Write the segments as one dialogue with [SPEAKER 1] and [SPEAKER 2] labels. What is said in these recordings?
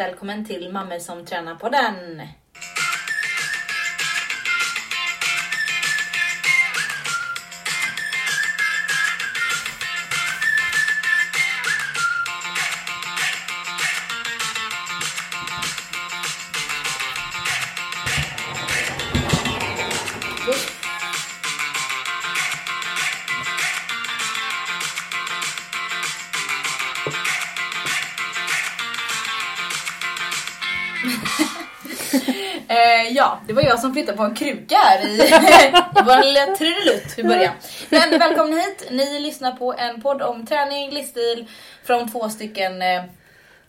[SPEAKER 1] Välkommen till Mammor som tränar på den. Som flyttade på en kruka här i, i vår lilla trudelutt i början. Men välkomna hit! Ni lyssnar på en podd om träning, livsstil från två stycken eh,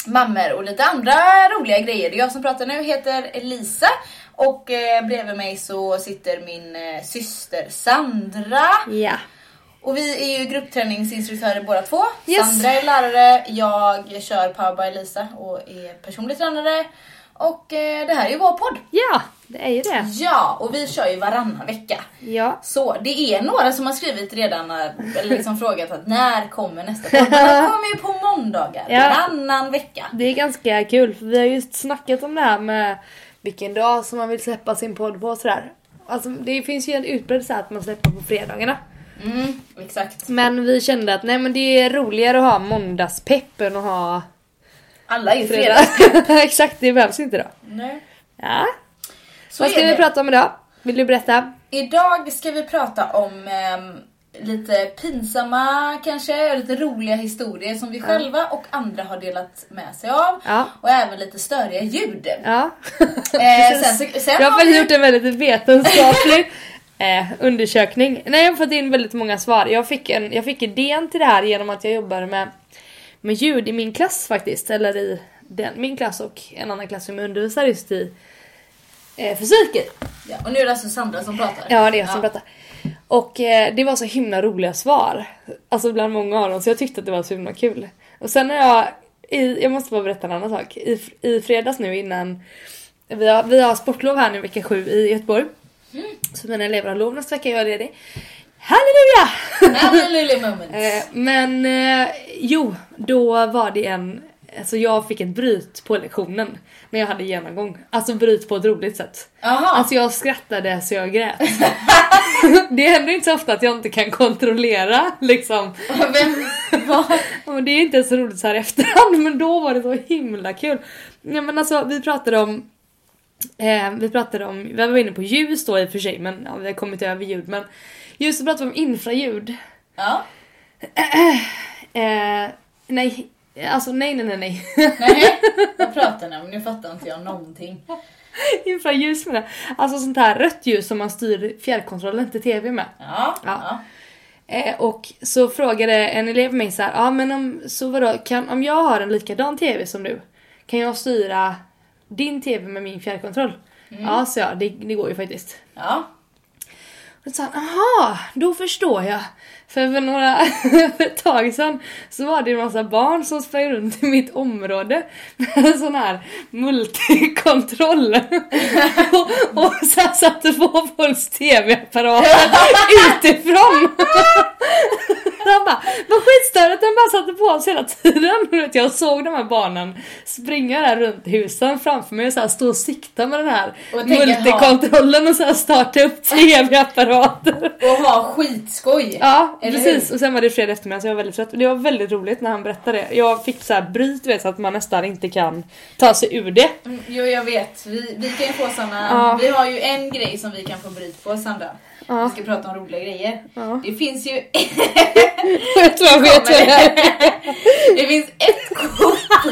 [SPEAKER 1] mammor och lite andra roliga grejer. Jag som pratar nu heter Elisa och eh, bredvid mig så sitter min eh, syster Sandra.
[SPEAKER 2] Ja.
[SPEAKER 1] Och vi är ju gruppträningsinstruktörer båda två.
[SPEAKER 2] Yes.
[SPEAKER 1] Sandra är lärare, jag kör Power by Elisa och är personlig tränare. Och eh, det här är ju vår podd.
[SPEAKER 2] Ja, det är ju det.
[SPEAKER 1] Ja, och vi kör ju varannan vecka.
[SPEAKER 2] Ja.
[SPEAKER 1] Så det är några som har skrivit redan, eh, eller liksom frågat att när kommer nästa podd? Den kommer ju på måndagar,
[SPEAKER 2] Ja.
[SPEAKER 1] varannan vecka.
[SPEAKER 2] Det är ganska kul för vi har just snackat om det här med vilken dag som man vill släppa sin podd på och sådär. Alltså det finns ju en utbredd så att man släpper på fredagarna.
[SPEAKER 1] Mm, exakt.
[SPEAKER 2] Men vi kände att nej men det är roligare att ha måndagspepp än att ha
[SPEAKER 1] Alla är ju
[SPEAKER 2] fredag.
[SPEAKER 1] fredag.
[SPEAKER 2] Exakt, det behövs inte då.
[SPEAKER 1] Nej.
[SPEAKER 2] Ja.
[SPEAKER 1] Så
[SPEAKER 2] Vad ska vi prata om idag? Vill du berätta?
[SPEAKER 1] Idag ska vi prata om ehm, lite pinsamma kanske, lite roliga historier som vi själva och andra har delat med sig av.
[SPEAKER 2] Ja.
[SPEAKER 1] Och även lite störiga ljud.
[SPEAKER 2] Ja.
[SPEAKER 1] Eh, sen, sen
[SPEAKER 2] jag har
[SPEAKER 1] har
[SPEAKER 2] faktiskt
[SPEAKER 1] vi-
[SPEAKER 2] gjort en väldigt vetenskaplig eh, undersökning. Nej, jag har fått in väldigt många svar. Jag fick, en, jag fick idén till det här genom att jag jobbar med, med ljud i min klass faktiskt. Eller i den, min klass och en annan klass som jag undervisar just i eh, fysiken.
[SPEAKER 1] Ja, och nu är det alltså Sandra som pratar.
[SPEAKER 2] Ja, det är jag som pratar. Och eh, det var så himla roliga svar. Alltså bland många av dem, så jag tyckte att det var så himla kul. Och sen när jag, i, jag måste bara berätta en annan sak. I, i fredags nu innan, vi har, vi har sportlov här nu vecka sju i Göteborg. Så mina elever har lov nästa vecka, jag är ledig. Halleluja!
[SPEAKER 1] Hallelujah moment.
[SPEAKER 2] Eh, men eh, jo, då var det en, alltså jag fick ett bryt på lektionen när jag hade genomgång. Alltså bryt på ett roligt sätt.
[SPEAKER 1] Jaha.
[SPEAKER 2] Alltså jag skrattade så jag grät. det händer inte så ofta att jag inte kan kontrollera liksom.
[SPEAKER 1] Vem, vad?
[SPEAKER 2] Det är inte så roligt så här efterhand men då var det så himla kul. Ja, men alltså vi pratade om eh, vi pratade om, vi var inne på ljus då i och för sig men ja, vi har kommit över ljud men just så pratade vi om infraljud.
[SPEAKER 1] Ja.
[SPEAKER 2] Eh, nej, alltså nej nej nej nej.
[SPEAKER 1] Nej, vad pratar ni om? Nu fattar inte jag någonting.
[SPEAKER 2] Infraljus menar. Alltså sånt här rött ljus som man styr fjärrkontrollen till TV med.
[SPEAKER 1] Ja.
[SPEAKER 2] Ja.
[SPEAKER 1] ja.
[SPEAKER 2] Eh, och så frågade en elev mig så här, ja men om, så vadå, kan, om jag har en likadan TV som du, kan jag styra din TV med min fjärrkontroll? Ja, så jag, det, det går ju faktiskt.
[SPEAKER 1] ja.
[SPEAKER 2] Och då sa han, aha, då förstår jag. För för några, för ett tag sedan så var det en massa barn som sprang runt i mitt område med en sån här multikontroll. och, och så här satte på folks TV-apparater utifrån. Han bara, vad skitstörigt den bara satte på oss hela tiden. Jag såg de här barnen springa där runt husen framför mig och så här stå och sikta med den här multikontrollen och så här starta upp TV-apparater.
[SPEAKER 1] Och ha skitskoj.
[SPEAKER 2] Ja,
[SPEAKER 1] Eller
[SPEAKER 2] precis.
[SPEAKER 1] hur?
[SPEAKER 2] Och sen var det fredag eftermiddag så jag var väldigt trött. Det var väldigt roligt när han berättade det. Jag fick så här bryt vet, så att man nästan inte kan ta sig ur det.
[SPEAKER 1] Mm, Jo, jag vet. Vi, vi kan ju få såna...
[SPEAKER 2] Ja.
[SPEAKER 1] Vi har ju en grej som vi kan få bryt på, Sandra.
[SPEAKER 2] Ja.
[SPEAKER 1] Vi ska prata om roliga grejer.
[SPEAKER 2] Ja.
[SPEAKER 1] Det finns ju...
[SPEAKER 2] Jag tror jag vet vad det är.
[SPEAKER 1] det finns ett kort på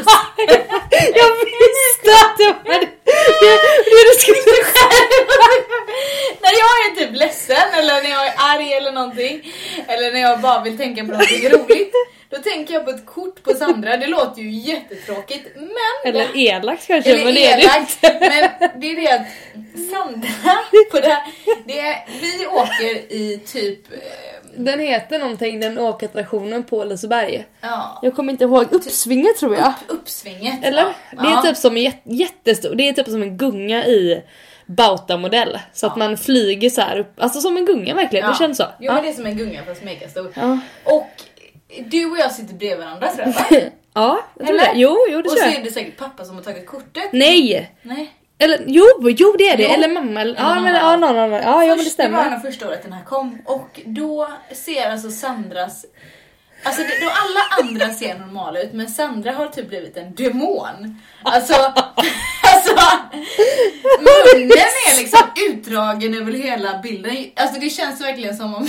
[SPEAKER 2] Jag visste att det var det. Du skulle
[SPEAKER 1] när jag är typ ledsen eller när jag är arg eller någonting eller när jag bara vill tänka på någonting roligt då tänker jag på ett kort på Sandra. Det låter ju jättetråkigt men
[SPEAKER 2] Eller elakt kanske,
[SPEAKER 1] eller
[SPEAKER 2] men det är det
[SPEAKER 1] elakt, men det är det att Sandra på det här, det är, vi åker i typ eh,
[SPEAKER 2] Den heter någonting, den åkattraktionen på Liseberg.
[SPEAKER 1] ja,
[SPEAKER 2] Jag kommer inte ihåg, Uppsvinget tror jag.
[SPEAKER 1] uppsvinget.
[SPEAKER 2] Eller?
[SPEAKER 1] Ja.
[SPEAKER 2] Det är
[SPEAKER 1] Ja.
[SPEAKER 2] typ som en jät- jättestor, det är typ som en gunga i Bauta-modell. Så att man flyger så här upp, alltså som en gunga verkligen, det känns så.
[SPEAKER 1] Jo men det är som en gunga fast megastor.
[SPEAKER 2] Ja.
[SPEAKER 1] Och du och jag sitter bredvid varandra tror jag va?
[SPEAKER 2] Ja, jag tror
[SPEAKER 1] Eller?
[SPEAKER 2] det. Jo, jo det
[SPEAKER 1] Och
[SPEAKER 2] tror
[SPEAKER 1] så
[SPEAKER 2] jag.
[SPEAKER 1] är det säkert pappa som har tagit kortet.
[SPEAKER 2] Nej!
[SPEAKER 1] Nej.
[SPEAKER 2] Eller jo, jo det är det.
[SPEAKER 1] Jo.
[SPEAKER 2] Eller mamma. Eller, ja, men, ja, någon annan. Ja, ja men det
[SPEAKER 1] Först- var
[SPEAKER 2] stämmer.
[SPEAKER 1] nog första året den här kom och då ser alltså Sandras Alltså det, då alla andra ser normala ut men Sandra har typ blivit en demon. Alltså, alltså munnen är liksom utdragen över hela bilden. Alltså det känns verkligen som om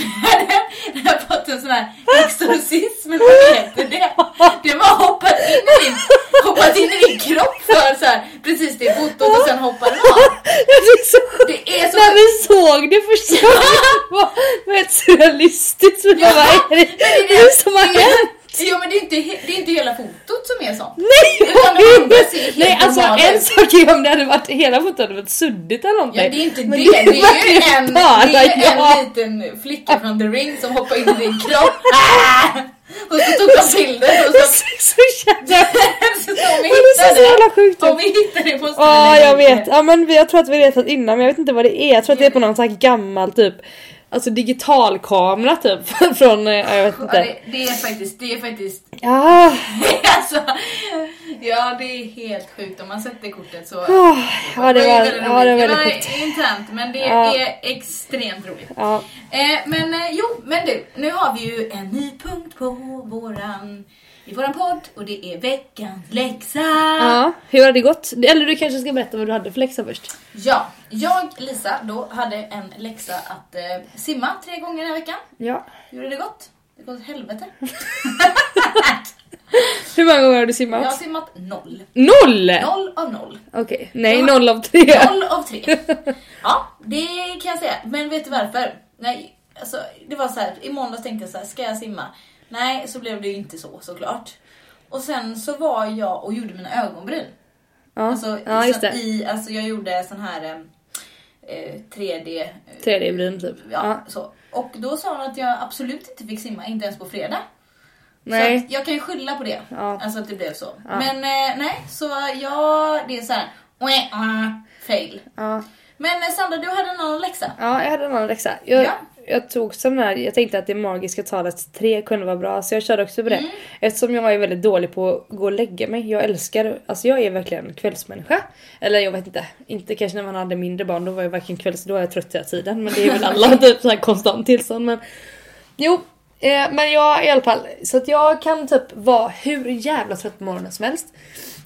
[SPEAKER 1] jag hade fått en sån här exorcism eller vad heter det? Det var hoppat in i din, hoppat in i din kropp för så här, precis det fotot och sen hoppar den av. Det är så
[SPEAKER 2] När vi såg det första gången var var helt surrealistiskt.
[SPEAKER 1] Men
[SPEAKER 2] det är som hänt?
[SPEAKER 1] Jo men det är, inte, det är inte hela fotot som är sånt.
[SPEAKER 2] Nej!
[SPEAKER 1] Utan de
[SPEAKER 2] Nej alltså en sak är om det hade varit hela fotot hade varit suddigt eller någonting.
[SPEAKER 1] Ja det är inte
[SPEAKER 2] Men
[SPEAKER 1] det, det är ju
[SPEAKER 2] verkligen
[SPEAKER 1] en,
[SPEAKER 2] bara
[SPEAKER 1] det är en liten flicka från The Ring som hoppar in i din kropp. Ah! Och så tog de bilden och
[SPEAKER 2] Det
[SPEAKER 1] så...
[SPEAKER 2] så jävla...
[SPEAKER 1] så
[SPEAKER 2] Ja, det ser
[SPEAKER 1] hittar
[SPEAKER 2] så jävla
[SPEAKER 1] det,
[SPEAKER 2] sjukt
[SPEAKER 1] vi hittar det måste
[SPEAKER 2] Ja jag vet,
[SPEAKER 1] det.
[SPEAKER 2] ja men jag tror att vi vet att innan men jag vet inte vad det är. Jag tror att det är på någon sån här gammal typ Alltså digitalkamera typ från, eh, ja, jag vet
[SPEAKER 1] Ja,
[SPEAKER 2] inte.
[SPEAKER 1] det, det är faktiskt, det är faktiskt,
[SPEAKER 2] Ja,
[SPEAKER 1] alltså, ja det är helt sjukt om man sätter kortet så.
[SPEAKER 2] ah, ja det var,
[SPEAKER 1] väldigt
[SPEAKER 2] ja, det var väldigt
[SPEAKER 1] det
[SPEAKER 2] sjukt.
[SPEAKER 1] var internt men det
[SPEAKER 2] Ja.
[SPEAKER 1] är extremt roligt.
[SPEAKER 2] Ja.
[SPEAKER 1] Eh, men eh, jo, men du, nu har vi ju en ny punkt på våran, i våran podd och det är veckans läxa.
[SPEAKER 2] ja, hur har det gått? Eller du kanske ska berätta vad du hade för läxa först?
[SPEAKER 1] Ja, jag, Lisa, då hade en läxa att eh, simma tre gånger i veckan.
[SPEAKER 2] Ja.
[SPEAKER 1] Gjorde det gott? Det gått åt helvete.
[SPEAKER 2] Hur många gånger har du
[SPEAKER 1] Jag
[SPEAKER 2] simmat?
[SPEAKER 1] har simmat noll.
[SPEAKER 2] Noll!
[SPEAKER 1] Noll av noll.
[SPEAKER 2] Okej, nej
[SPEAKER 1] Ja.
[SPEAKER 2] noll av tre.
[SPEAKER 1] Noll av tre. Ja, det kan jag säga. Men vet du varför? Nej, alltså, det var så här. I måndags tänkte jag så här, ska jag simma? Nej, så blev det ju inte så såklart. Och sen så var jag och gjorde mina ögonbryn.
[SPEAKER 2] Ja,
[SPEAKER 1] Alltså,
[SPEAKER 2] ja just
[SPEAKER 1] så-
[SPEAKER 2] det.
[SPEAKER 1] I, alltså jag gjorde sån här eh, 3D. eh,
[SPEAKER 2] 3D-bryn typ.
[SPEAKER 1] Ja,
[SPEAKER 2] Ja.
[SPEAKER 1] Så. Och då sa hon att jag absolut inte fick simma, inte ens på fredag. Så
[SPEAKER 2] Nej.
[SPEAKER 1] att jag kan ju skylla på det.
[SPEAKER 2] Ja.
[SPEAKER 1] Alltså att det blev så.
[SPEAKER 2] Ja.
[SPEAKER 1] Men eh, nej, så jag, det är så här. "Wah, ah", fail.
[SPEAKER 2] Ja.
[SPEAKER 1] Men eh, Sandra, du hade en annan läxa.
[SPEAKER 2] ja, jag hade en annan läxa. Jag,
[SPEAKER 1] Ja.
[SPEAKER 2] Jag tog som här, jag tänkte att det magiska talet tre kunde vara bra så jag körde också på det.
[SPEAKER 1] Mm.
[SPEAKER 2] Eftersom jag är väldigt dålig på att gå och lägga mig. Jag älskar, alltså jag är verkligen kvällsmänniska. Eller jag vet inte, inte kanske när man hade mindre barn då var jag varken kvälls, då var jag trött hela tiden. Men det är väl alla typ så här konstant tillstånd. Men jo, eh, men jag i alla fall. Så att jag kan typ vara hur jävla trött på morgonen som helst.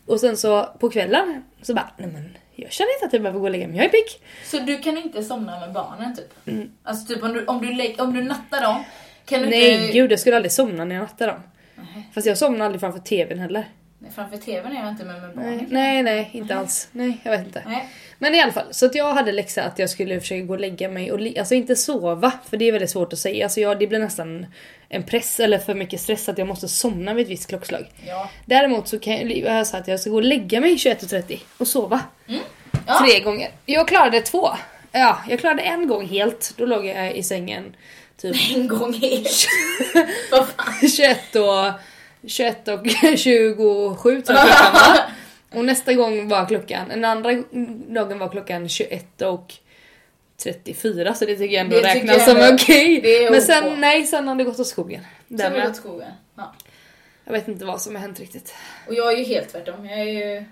[SPEAKER 2] Och sen så på kvällen så bara, nej men jag känner inte att jag behöver gå och lägga mig, jag är pigg.
[SPEAKER 1] Så du kan inte somna med barnen typ?
[SPEAKER 2] Mm.
[SPEAKER 1] Alltså typ om du, om du, om du nattar dem, kan du
[SPEAKER 2] Nej
[SPEAKER 1] inte...
[SPEAKER 2] gud jag skulle aldrig somna när jag nattar dem.
[SPEAKER 1] Nej,
[SPEAKER 2] Fast jag somnar aldrig framför tvn heller.
[SPEAKER 1] Framför tvn är jag inte med med barnen.
[SPEAKER 2] Nej, nej, nej inte alls. Nej, jag vet inte.
[SPEAKER 1] Nej.
[SPEAKER 2] Men i alla fall, så att jag hade läxa att jag skulle försöka gå och lägga mig och alltså inte sova, för det är väldigt svårt att säga. Alltså jag, det blir nästan en press eller för mycket stress att jag måste somna vid ett visst klockslag.
[SPEAKER 1] Ja.
[SPEAKER 2] Däremot så kan jag, jag har sagt att jag ska gå och lägga mig 21.30 och sova.
[SPEAKER 1] Ja.
[SPEAKER 2] Tre gånger. Jag klarade två. Ja, jag klarade en gång helt. Då låg jag i sängen typ
[SPEAKER 1] En gång helt. Vad fan.
[SPEAKER 2] 21 och 21 och 27 tror jag. Och nästa gång var klockan, den andra dagen var klockan 21 och 34 så det tycker jag ändå
[SPEAKER 1] Det
[SPEAKER 2] räknas som okej.
[SPEAKER 1] är
[SPEAKER 2] Men
[SPEAKER 1] OK.
[SPEAKER 2] sen, nej sen har det gått åt skogen.
[SPEAKER 1] Sen har det gått skogen. Ja.
[SPEAKER 2] Jag vet inte vad som har hänt riktigt.
[SPEAKER 1] Och jag är ju helt tvärtom. Jag är ju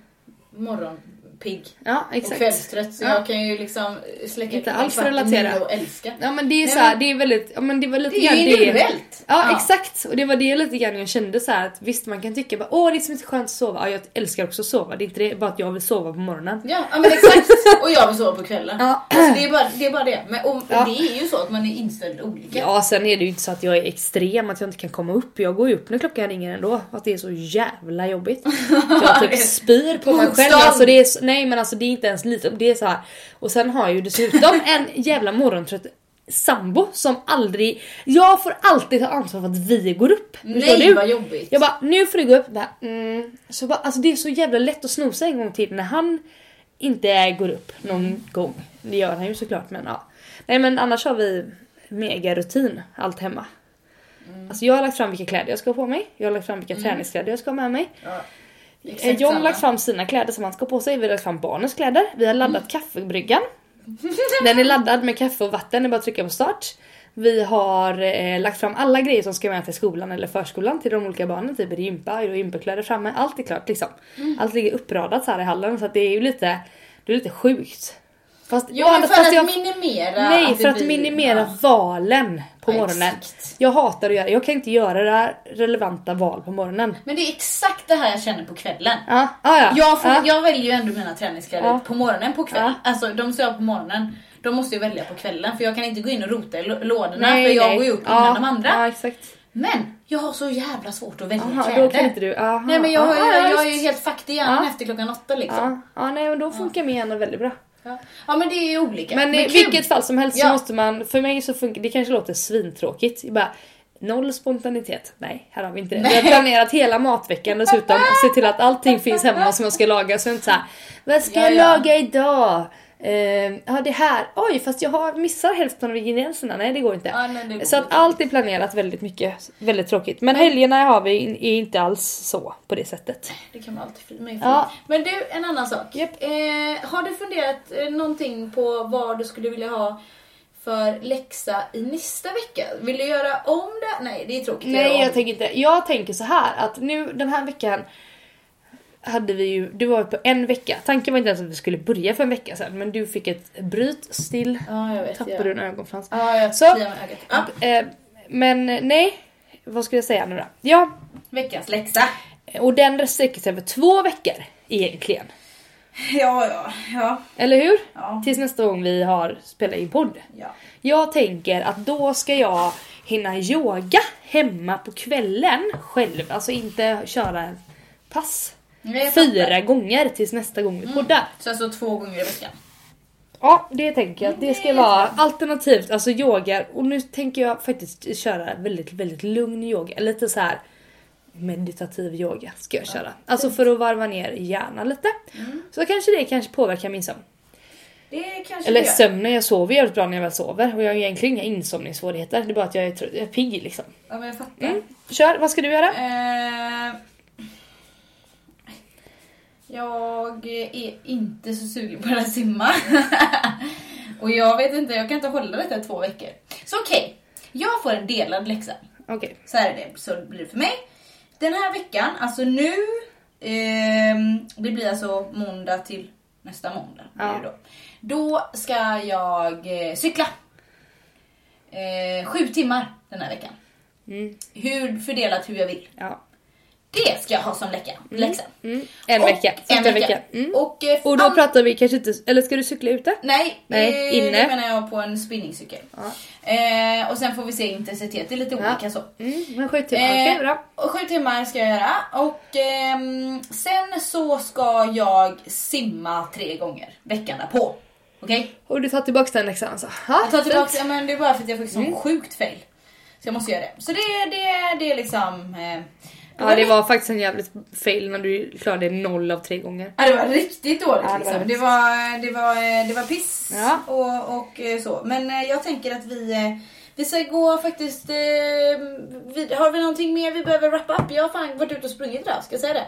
[SPEAKER 1] morgonpigg
[SPEAKER 2] Ja
[SPEAKER 1] och
[SPEAKER 2] exakt.
[SPEAKER 1] kvällstrött. Så
[SPEAKER 2] Ja.
[SPEAKER 1] jag kan ju liksom släcka
[SPEAKER 2] Inte alls relatera.
[SPEAKER 1] och älska.
[SPEAKER 2] Ja men det är så här, det är väldigt, ja men det var lite
[SPEAKER 1] Det är ju individuellt.
[SPEAKER 2] Ja,
[SPEAKER 1] Ja.
[SPEAKER 2] exakt, och det var det lite grann jag kände så här att visst man kan tycka bara, åh det är så inte skönt att sova, ja jag älskar också att sova, det är inte det, bara att jag vill sova på morgonen.
[SPEAKER 1] Ja, ja men exakt. Och jag vill sova på kvällen.
[SPEAKER 2] Ja.
[SPEAKER 1] Alltså, det, är bara, det är bara det. Men, och, och
[SPEAKER 2] Ja.
[SPEAKER 1] det är ju så att man är inställd olika.
[SPEAKER 2] Ja sen är det ju inte så att jag är extrem, att jag inte kan komma upp. Jag går ju upp när klockan ringer ändå. Att det är så jävla jobbigt. Jag typ spyr på mig själv. Alltså det är, så- nej men alltså det är inte ens lite, det är så här. Och sen har jag ju dessutom en jävla morgontrött sambo som aldrig... Jag får alltid ta ansvar för att vi går upp.
[SPEAKER 1] Nej
[SPEAKER 2] du?
[SPEAKER 1] vad jobbigt.
[SPEAKER 2] Jag bara, nu får du gå upp. Bara, mm. så bara, alltså det är så jävla lätt att snosa en gång till när han inte går upp någon gång. Det gör han ju såklart men ja. Nej men annars har vi mega rutin allt hemma. Alltså jag har lagt fram vilka kläder jag ska ha på mig. Jag har lagt fram vilka träningskläder jag ska ha med mig.
[SPEAKER 1] Ja.
[SPEAKER 2] Eh,
[SPEAKER 1] Exakt
[SPEAKER 2] John har lagt fram sina kläder som han ska på sig. Vi har lagt fram barnens kläder. Vi har laddat kaffebryggan. Den är laddad med kaffe och vatten, det är bara att trycka på start. Vi har eh, lagt fram alla grejer som ska med till skolan eller förskolan till de olika barnen. Typ gympa, gympakläder framme. Allt är klart liksom.
[SPEAKER 1] Mm.
[SPEAKER 2] Allt ligger uppradat så här i hallen så att det är ju lite, det är lite sjukt. Fast,
[SPEAKER 1] Jo men för
[SPEAKER 2] fast
[SPEAKER 1] att
[SPEAKER 2] jag-
[SPEAKER 1] minimera
[SPEAKER 2] Nej,
[SPEAKER 1] att
[SPEAKER 2] för att
[SPEAKER 1] blir-
[SPEAKER 2] minimera
[SPEAKER 1] ja.
[SPEAKER 2] valen på
[SPEAKER 1] Ja,
[SPEAKER 2] morgonen.
[SPEAKER 1] exakt.
[SPEAKER 2] Jag hatar att göra Jag kan inte göra det här relevanta val på morgonen.
[SPEAKER 1] Men det är exakt det här jag känner på kvällen.
[SPEAKER 2] Ja, ah, ja.
[SPEAKER 1] Jag, får,
[SPEAKER 2] ja.
[SPEAKER 1] jag väljer ju ändå mina träningskläder på morgonen på kväll.
[SPEAKER 2] Ja.
[SPEAKER 1] Alltså de som jag har på morgonen, de måste jag välja på kvällen för jag kan inte gå in och rota i lå- lådorna
[SPEAKER 2] Nej,
[SPEAKER 1] för jag
[SPEAKER 2] nej.
[SPEAKER 1] går ju upp innan de andra.
[SPEAKER 2] Exakt.
[SPEAKER 1] Men jag har så jävla svårt att välja
[SPEAKER 2] Aha,
[SPEAKER 1] kläder.
[SPEAKER 2] då kan inte du. Aha,
[SPEAKER 1] Nej men jag,
[SPEAKER 2] aha,
[SPEAKER 1] jag,
[SPEAKER 2] ja,
[SPEAKER 1] jag är ju helt fucked i hjärnan efter klockan åtta liksom.
[SPEAKER 2] Ja, ja nej men då funkar min hjärna väldigt bra.
[SPEAKER 1] Ja. ja men det är ju olika.
[SPEAKER 2] Men, i vilket fall som helst så
[SPEAKER 1] Ja.
[SPEAKER 2] måste man, för mig så funkar det kanske låter svintråkigt. Bara, noll spontanitet. Nej, här har vi inte det. Vi har planerat hela matveckan dessutom se till att allting finns hemma som jag ska laga. Så inte såhär, vad ska
[SPEAKER 1] Ja,
[SPEAKER 2] jag
[SPEAKER 1] ja.
[SPEAKER 2] laga idag? Uh, ja det här, oj fast jag har missar hälften av ingredienserna. Nej det går inte.
[SPEAKER 1] Ja, nej, det går
[SPEAKER 2] så att
[SPEAKER 1] inte.
[SPEAKER 2] allt är planerat väldigt mycket, väldigt tråkigt. Men helgerna har vi in- är inte alls så på det sättet.
[SPEAKER 1] Det kan man alltid med.
[SPEAKER 2] Ja.
[SPEAKER 1] Men du, en annan sak.
[SPEAKER 2] Japp.
[SPEAKER 1] Eh, har du funderat eh, någonting på vad du skulle vilja ha för läxa i nästa vecka? Vill du göra om det? Nej, det är tråkigt
[SPEAKER 2] Nej jag tänker inte. Jag tänker så här att nu den här veckan hade vi ju, du var på en vecka. Tanken var inte ens att vi skulle börja för en vecka sedan men du fick ett bryt still.
[SPEAKER 1] Ja, jag vet.
[SPEAKER 2] Tappade
[SPEAKER 1] ja.
[SPEAKER 2] du en ögonfrans.
[SPEAKER 1] Ja, jag
[SPEAKER 2] Så.
[SPEAKER 1] Ja.
[SPEAKER 2] Eh, men nej, vad ska jag säga nu då? Ja,
[SPEAKER 1] Veckans läxa.
[SPEAKER 2] och den sträcker sig över två veckor egentligen.
[SPEAKER 1] Ja, ja, ja.
[SPEAKER 2] Eller hur?
[SPEAKER 1] Ja.
[SPEAKER 2] Tills nästa gång vi har spelat in podd.
[SPEAKER 1] ja.
[SPEAKER 2] Jag tänker att då ska jag hinna yoga hemma på kvällen själv. Alltså inte köra pass fyra gånger tills nästa gång vi poddar.
[SPEAKER 1] Så alltså två gånger i veckan.
[SPEAKER 2] Ja, det tänker jag det ska vara alternativt, alltså yoga. Och nu tänker jag faktiskt köra väldigt, väldigt lugn yoga. Lite så här meditativ yoga ska jag köra. Alltså för att varva ner hjärnan lite. Så kanske det kanske påverkar min sömn.
[SPEAKER 1] Det kanske
[SPEAKER 2] Eller sömnen, jag sover jävligt bra när jag väl sover. Och jag har egentligen inga insomningssvårigheter. Det är bara att jag är, trött, jag är pigg liksom.
[SPEAKER 1] Ja, men jag fattar.
[SPEAKER 2] Mm. Kör, vad ska du göra?
[SPEAKER 1] Eh, jag är inte så sugen på att simma. Och jag vet inte, jag kan inte hålla detta i två veckor. Så okej, jag får en delad läxa.
[SPEAKER 2] Okej.
[SPEAKER 1] Så här är det, så blir det för mig. Den här veckan, alltså nu, ehm, det blir alltså måndag till nästa måndag.
[SPEAKER 2] Ja.
[SPEAKER 1] Då. då ska jag eh, cykla. Eh, sju timmar den här veckan.
[SPEAKER 2] Mm.
[SPEAKER 1] Hur fördelat hur jag vill.
[SPEAKER 2] Ja.
[SPEAKER 1] Det ska jag ha som läxa.
[SPEAKER 2] Mm. En
[SPEAKER 1] Och-
[SPEAKER 2] vecka.
[SPEAKER 1] En vecka.
[SPEAKER 2] vecka. Mm.
[SPEAKER 1] Och, eh,
[SPEAKER 2] Och då
[SPEAKER 1] an-
[SPEAKER 2] pratar vi kanske inte, eller ska du cykla ute?
[SPEAKER 1] Nej,
[SPEAKER 2] Nej,
[SPEAKER 1] eh,
[SPEAKER 2] inne.
[SPEAKER 1] det menar jag på en spinningcykel.
[SPEAKER 2] Ja.
[SPEAKER 1] Eh, och sen får vi se intensitet, det är lite olika så.
[SPEAKER 2] Mm. Men sju timmar,
[SPEAKER 1] Eh,
[SPEAKER 2] bra.
[SPEAKER 1] Och sju timmar ska jag göra. Och ehm, sen så ska jag simma tre gånger veckan därpå. Okej?
[SPEAKER 2] Och du tar tillbaka den läxan alltså? Ja,
[SPEAKER 1] Jag tar tillbaka, ja, men det är bara för att jag fick sån
[SPEAKER 2] Mm.
[SPEAKER 1] sjukt fail. Så jag måste göra det. Så det, det, det är liksom...
[SPEAKER 2] Ja det var faktiskt en jävligt fail när du klarade noll av tre gånger.
[SPEAKER 1] Ja, det var riktigt dåligt
[SPEAKER 2] Ja, det var
[SPEAKER 1] liksom.
[SPEAKER 2] det.
[SPEAKER 1] Det var, det var, eh, det var piss
[SPEAKER 2] Ja.
[SPEAKER 1] och, och eh, så. Men eh, jag tänker att vi, vi ska gå faktiskt... Vid, har vi någonting mer vi behöver wrappa upp? Jag har fan varit ute och sprungit idag, ska jag säga det?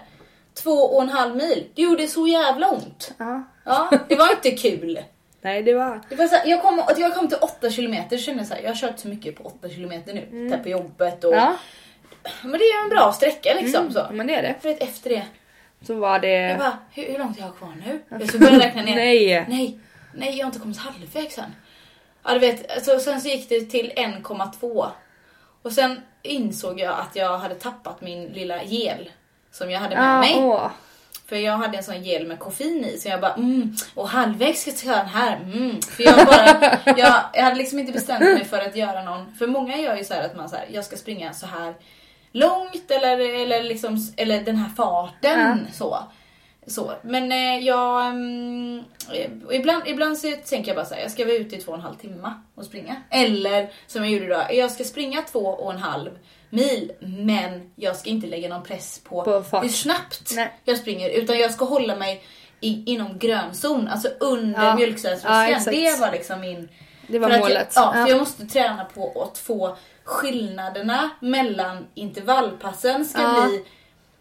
[SPEAKER 1] Två och en halv mil. Det gjorde så jävla ont.
[SPEAKER 2] Ja.
[SPEAKER 1] Ja, det var inte kul.
[SPEAKER 2] Nej det var...
[SPEAKER 1] Det var så här, jag, kom, jag kom till 8 kilometer kände så här, jag har kört så mycket på 8 kilometer nu. Där på jobbet och...
[SPEAKER 2] Mm. Ja,
[SPEAKER 1] Men det är ju en bra sträcka liksom.
[SPEAKER 2] mm.
[SPEAKER 1] så.
[SPEAKER 2] men det är det.
[SPEAKER 1] För att efter det,
[SPEAKER 2] Så var det...
[SPEAKER 1] jag bara, hur, hur långt har jag kvar nu? Jag ska börja räkna ner.
[SPEAKER 2] Nej.
[SPEAKER 1] Nej, nej jag har inte kommit halvvägs än. Ja du vet, alltså, sen så gick det till 1,2. Och sen insåg jag att jag hade tappat min lilla gel som jag hade med
[SPEAKER 2] Ja,
[SPEAKER 1] mig.
[SPEAKER 2] åh.
[SPEAKER 1] För jag hade en sån gel med koffein i så jag bara mm, och halvvägs ska jag ta den här. Mm. För jag, bara, jag, jag hade liksom inte bestämt mig för att göra någon, för många gör ju så här att man så här, jag ska springa så här långt eller, eller, liksom, eller den här farten så. Så, men eh, jag... Mm, eh, ibland, ibland så tänker jag bara så här, jag ska vara ute i två och en halv timme och springa. Eller som jag gjorde idag, jag ska springa två och en halv mil men jag ska inte lägga någon press på,
[SPEAKER 2] På
[SPEAKER 1] hur snabbt
[SPEAKER 2] Nej.
[SPEAKER 1] jag springer utan jag ska hålla mig i, inom grönzon, alltså under
[SPEAKER 2] Ja. Ja,
[SPEAKER 1] mjölksyratröskeln.
[SPEAKER 2] exakt.
[SPEAKER 1] det var liksom min...
[SPEAKER 2] Det var målet.
[SPEAKER 1] Jag, ja,
[SPEAKER 2] Ja.
[SPEAKER 1] för jag måste träna på att få skillnaderna mellan intervallpassen ska
[SPEAKER 2] Ja.
[SPEAKER 1] bli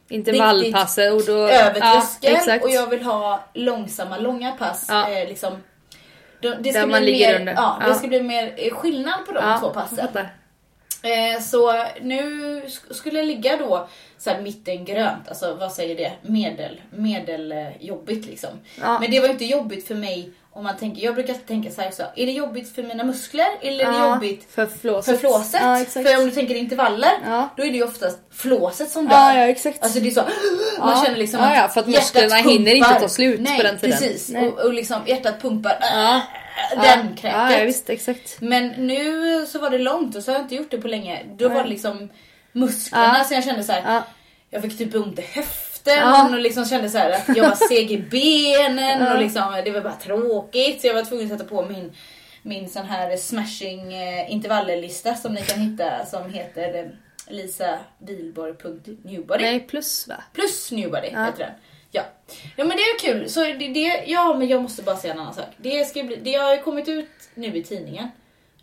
[SPEAKER 2] Intervallpasset och då...
[SPEAKER 1] över
[SPEAKER 2] ja,
[SPEAKER 1] tröskeln och jag vill ha långsamma, långa pass.
[SPEAKER 2] Ja.
[SPEAKER 1] Eh, liksom, de, det ska bli mer. Ja, det
[SPEAKER 2] Ja.
[SPEAKER 1] ska bli mer skillnad på de två passen. Eh, så nu sk- skulle jag ligga då så här mitten grönt, alltså vad säger det? Medel, medel eh, jobbigt liksom.
[SPEAKER 2] Ja.
[SPEAKER 1] Men det var inte jobbigt för mig om man tänker, jag brukar tänka så här också, är det jobbigt för mina muskler eller är det jobbigt
[SPEAKER 2] för flåset.
[SPEAKER 1] för flåset?
[SPEAKER 2] Ja,
[SPEAKER 1] för om du tänker intervaller,
[SPEAKER 2] Ja.
[SPEAKER 1] då är det ju oftast flåset som dör.
[SPEAKER 2] Ja, exakt.
[SPEAKER 1] Alltså det är så, man känner liksom att
[SPEAKER 2] ja, för att musklerna hinner inte ta slut
[SPEAKER 1] Nej,
[SPEAKER 2] på den tiden.
[SPEAKER 1] precis. Och, och liksom hjärtat pumpar. Den
[SPEAKER 2] ja,
[SPEAKER 1] kräket.
[SPEAKER 2] ja, visst, exakt.
[SPEAKER 1] Men nu så var det långt och så har jag inte gjort det på länge. Då var det liksom musklerna
[SPEAKER 2] Ja.
[SPEAKER 1] så jag kände så här.
[SPEAKER 2] Ja.
[SPEAKER 1] Jag fick typ ont i höften
[SPEAKER 2] Ja.
[SPEAKER 1] och liksom kände så här att jag var seg i benen och liksom, det var bara tråkigt. Så jag var tvungen att sätta på min, min sån här smashing eh, intervalllista som ni kan hitta som heter eh, lisabilborg.newbody.
[SPEAKER 2] Nej, plus va?
[SPEAKER 1] Plus Newbody
[SPEAKER 2] Ja.
[SPEAKER 1] heter den. Ja. ja men det är kul. Så det, det, ja men jag måste bara säga en annan sak. Det, ska bli, det har kommit ut nu i tidningen.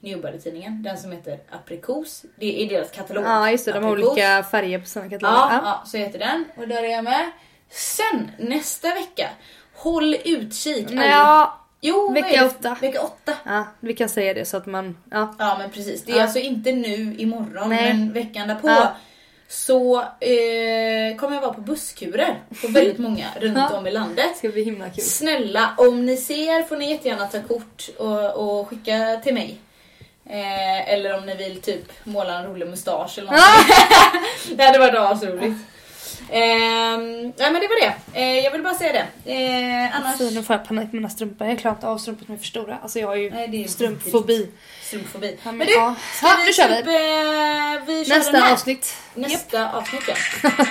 [SPEAKER 1] Newbody-tidningen. Den som heter Aprikos. Det är deras katalog.
[SPEAKER 2] Ja, just det. De har olika färger på sina kataloger.
[SPEAKER 1] Ja,
[SPEAKER 2] Ja.
[SPEAKER 1] så heter den. Och där är jag med. Sen nästa vecka. Håll utkik. Alla-
[SPEAKER 2] ja.
[SPEAKER 1] jo,
[SPEAKER 2] vecka åtta.
[SPEAKER 1] Vecka åtta.
[SPEAKER 2] ja, vi kan säga det så att man... Ja.
[SPEAKER 1] Ja men precis. Det är
[SPEAKER 2] Ja.
[SPEAKER 1] alltså inte nu imorgon
[SPEAKER 2] Nej.
[SPEAKER 1] men veckan därpå.
[SPEAKER 2] Ja.
[SPEAKER 1] Så eh, kommer jag vara på busskurer på väldigt många runt
[SPEAKER 2] Ja.
[SPEAKER 1] om i landet.
[SPEAKER 2] Det ska bli himla kul.
[SPEAKER 1] Snälla, om ni ser får ni jättegärna ta kort och, och skicka till mig. Eh, eller om ni vill typ måla en rolig mustasch eller någonting. det hade varit asroligt. Eh, nej men det var det. Eh, jag vill bara säga det. Eh, annars...
[SPEAKER 2] Så nu får jag panik med mina strumpor. Jag klarar inte av strumpor som är för stora. Alltså jag har ju
[SPEAKER 1] Nej, det är
[SPEAKER 2] strumpfobi. Ja, men
[SPEAKER 1] men du,
[SPEAKER 2] ja.
[SPEAKER 1] ska
[SPEAKER 2] Ja,
[SPEAKER 1] vi
[SPEAKER 2] kör vi.
[SPEAKER 1] typ, eh, vi kör
[SPEAKER 2] Nästa avsnitt.
[SPEAKER 1] Nästa avsnitt ja.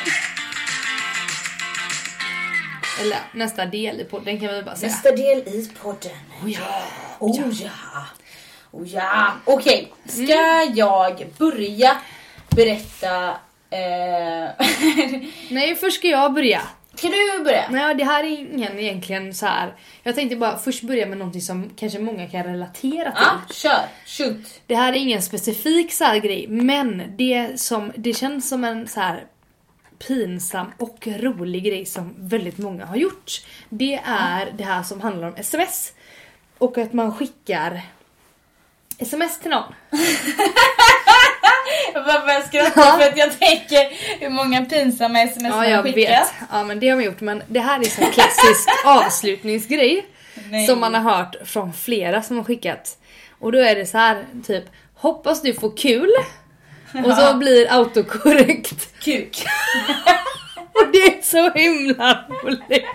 [SPEAKER 2] Eller nästa del i podden kan vi bara säga.
[SPEAKER 1] Nästa del i podden.
[SPEAKER 2] Oh ja.
[SPEAKER 1] Oh ja. Oh ja. Okej, ska
[SPEAKER 2] Mm.
[SPEAKER 1] jag börja berätta... Eh...
[SPEAKER 2] Nej, först ska jag börja.
[SPEAKER 1] Ska du börja?
[SPEAKER 2] Nej, det här är ingen egentligen så här. Jag tänkte bara först börja med någonting som kanske många kan relatera till.
[SPEAKER 1] Ja, kör. Shoot.
[SPEAKER 2] Det här är ingen specifik så här grej, men det som det känns som en så här pinsam och rolig grej som väldigt många har gjort. Det är det här som handlar om sms. Och att man skickar sms till någon.
[SPEAKER 1] Jag bara börjar skratta för att jag tänker hur många pinsamma sms
[SPEAKER 2] Ja,
[SPEAKER 1] man har skickat.
[SPEAKER 2] vet. Ja, men det har man gjort. Men det här är så en klassisk avslutningsgrej
[SPEAKER 1] Nej.
[SPEAKER 2] som man har hört från flera som har skickat. Och då är det så här typ hoppas du får kul och så blir autokorrekt.
[SPEAKER 1] Kuk.
[SPEAKER 2] Och det är så himla roligt.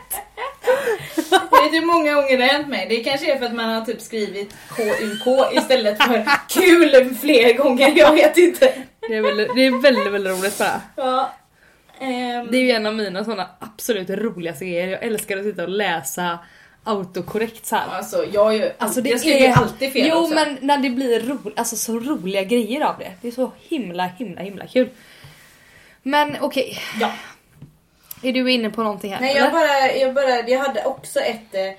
[SPEAKER 1] Vet du hur många gånger det har hänt mig? Det kanske är för att man har typ skrivit KUK istället för kul fler gånger. Jag vet inte.
[SPEAKER 2] Det är väldigt, det är väldigt, väldigt roligt bara.
[SPEAKER 1] Ja. Ehm,
[SPEAKER 2] Det är ju en av mina såna absolut roligaste grejer. Jag älskar att sitta och läsa autokorrekt så här.
[SPEAKER 1] Alltså jag, är ju,
[SPEAKER 2] Alltså det
[SPEAKER 1] jag skriver ju alltid fel
[SPEAKER 2] Jo
[SPEAKER 1] också.
[SPEAKER 2] men när det blir ro, alltså, så roliga grejer av det. Det är så himla himla himla kul. Men okej,
[SPEAKER 1] Ja.
[SPEAKER 2] Är du inne på någonting här?
[SPEAKER 1] Nej
[SPEAKER 2] eller?
[SPEAKER 1] jag bara, jag bara, jag hade också ett... eh, ett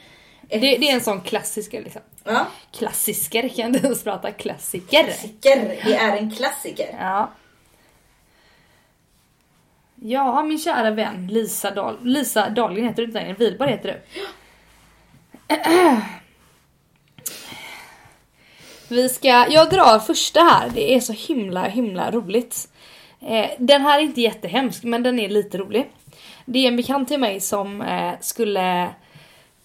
[SPEAKER 2] det, det är en sån klassiker liksom.
[SPEAKER 1] ja.
[SPEAKER 2] Klassiker kan jag inte ens prata klassiker.
[SPEAKER 1] Klassiker. Det är en klassiker.
[SPEAKER 2] Ja. Ja, min kära vän Lisa, Dahl, Lisa Dahlgren heter du inte längre, Wihlborg heter du. Vi ska, jag drar första här, det är så himla himla roligt. Eh, den här är inte jättehemsk men den är lite rolig. Det är en bekant till mig som eh, skulle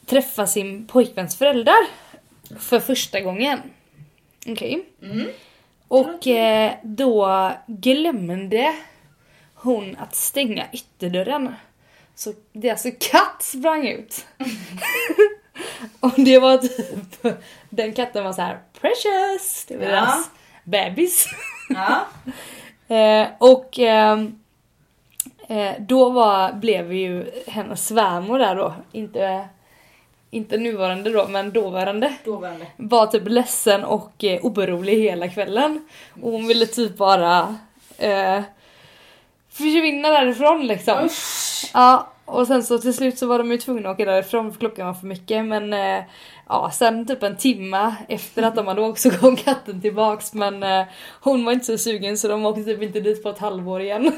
[SPEAKER 2] träffa sin pojkväns föräldrar för första gången. Okej.
[SPEAKER 1] Mm.
[SPEAKER 2] Och eh, då glömde hon att stänga ytterdörren. Så deras katt sprang ut. och det var typ, den katten var så här precious, det var
[SPEAKER 1] Ja.
[SPEAKER 2] deras bebis.
[SPEAKER 1] Ja.
[SPEAKER 2] Eh, och ehm, eh, då var, blev ju hennes svärmor där då, inte, inte nuvarande då men dåvarande
[SPEAKER 1] Dåvarande.
[SPEAKER 2] var typ ledsen och eh, orolig hela kvällen. Och hon ville typ bara eh, försvinna därifrån liksom.
[SPEAKER 1] Usch.
[SPEAKER 2] Ja, och sen så till slut så var de ju tvungna att åka därifrån för klockan var för mycket men eh, ja sen typ en timma efter att de hade åkt så kom katten tillbaks men eh, hon var inte så sugen så de åkte typ inte dit på ett halvår igen.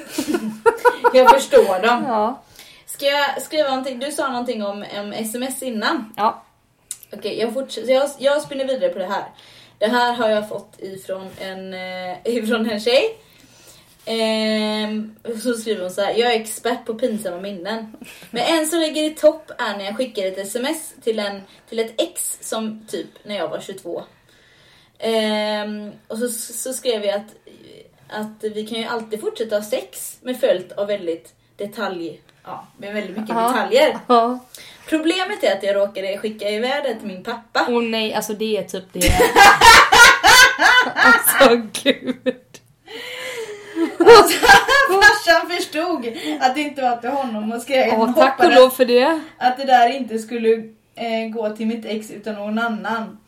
[SPEAKER 1] Jag förstår dem.
[SPEAKER 2] ja.
[SPEAKER 1] Ska jag skriva någonting? Du sa någonting om, om sms innan.
[SPEAKER 2] Ja.
[SPEAKER 1] Okej, jag fortsätter. Jag, jag spinner vidare på det här. Det här har jag fått ifrån en, eh, ifrån en tjej. Ehm, så skriver hon så här. Jag är expert på pinsamma minnen. Men en som ligger i topp är när jag skickar ett sms till, en, till ett ex som typ när jag var 22. Ehm, och så, så skrev jag att, att vi kan ju alltid fortsätta ha sex med följt av väldigt detalj, ja, med väldigt mycket detaljer.
[SPEAKER 2] Ja.
[SPEAKER 1] Problemet är att jag råkade skicka iväg det till min pappa.
[SPEAKER 2] Åh nej, alltså det är typ det. alltså gud.
[SPEAKER 1] Farsan förstod att det inte var till honom och skrev
[SPEAKER 2] Ja,
[SPEAKER 1] att
[SPEAKER 2] tack och lov för det.
[SPEAKER 1] att det där inte skulle eh, gå till mitt ex utan någon annan.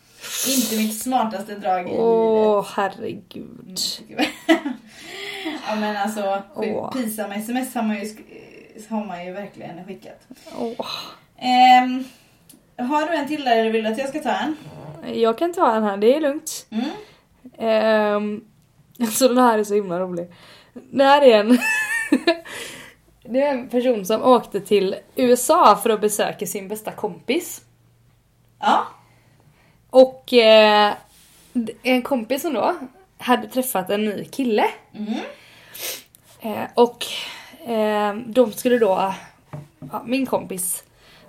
[SPEAKER 1] Inte mitt smartaste drag i livet.
[SPEAKER 2] Åh herregud.
[SPEAKER 1] ja men alltså,
[SPEAKER 2] Åh.
[SPEAKER 1] pinsamma sms har man ju, sk- har man ju verkligen skickat.
[SPEAKER 2] Åh.
[SPEAKER 1] Ehm, har du en till där eller vill du att jag ska ta en?
[SPEAKER 2] Jag kan ta den här, det är lugnt.
[SPEAKER 1] Mm.
[SPEAKER 2] Um, alltså den här är så himla rolig. Det här är en... det är en person som åkte till USA för att besöka sin bästa kompis.
[SPEAKER 1] Ja.
[SPEAKER 2] Och eh, en kompis som då hade träffat en ny kille.
[SPEAKER 1] Mm.
[SPEAKER 2] Eh, och eh, de skulle då, ja, min kompis,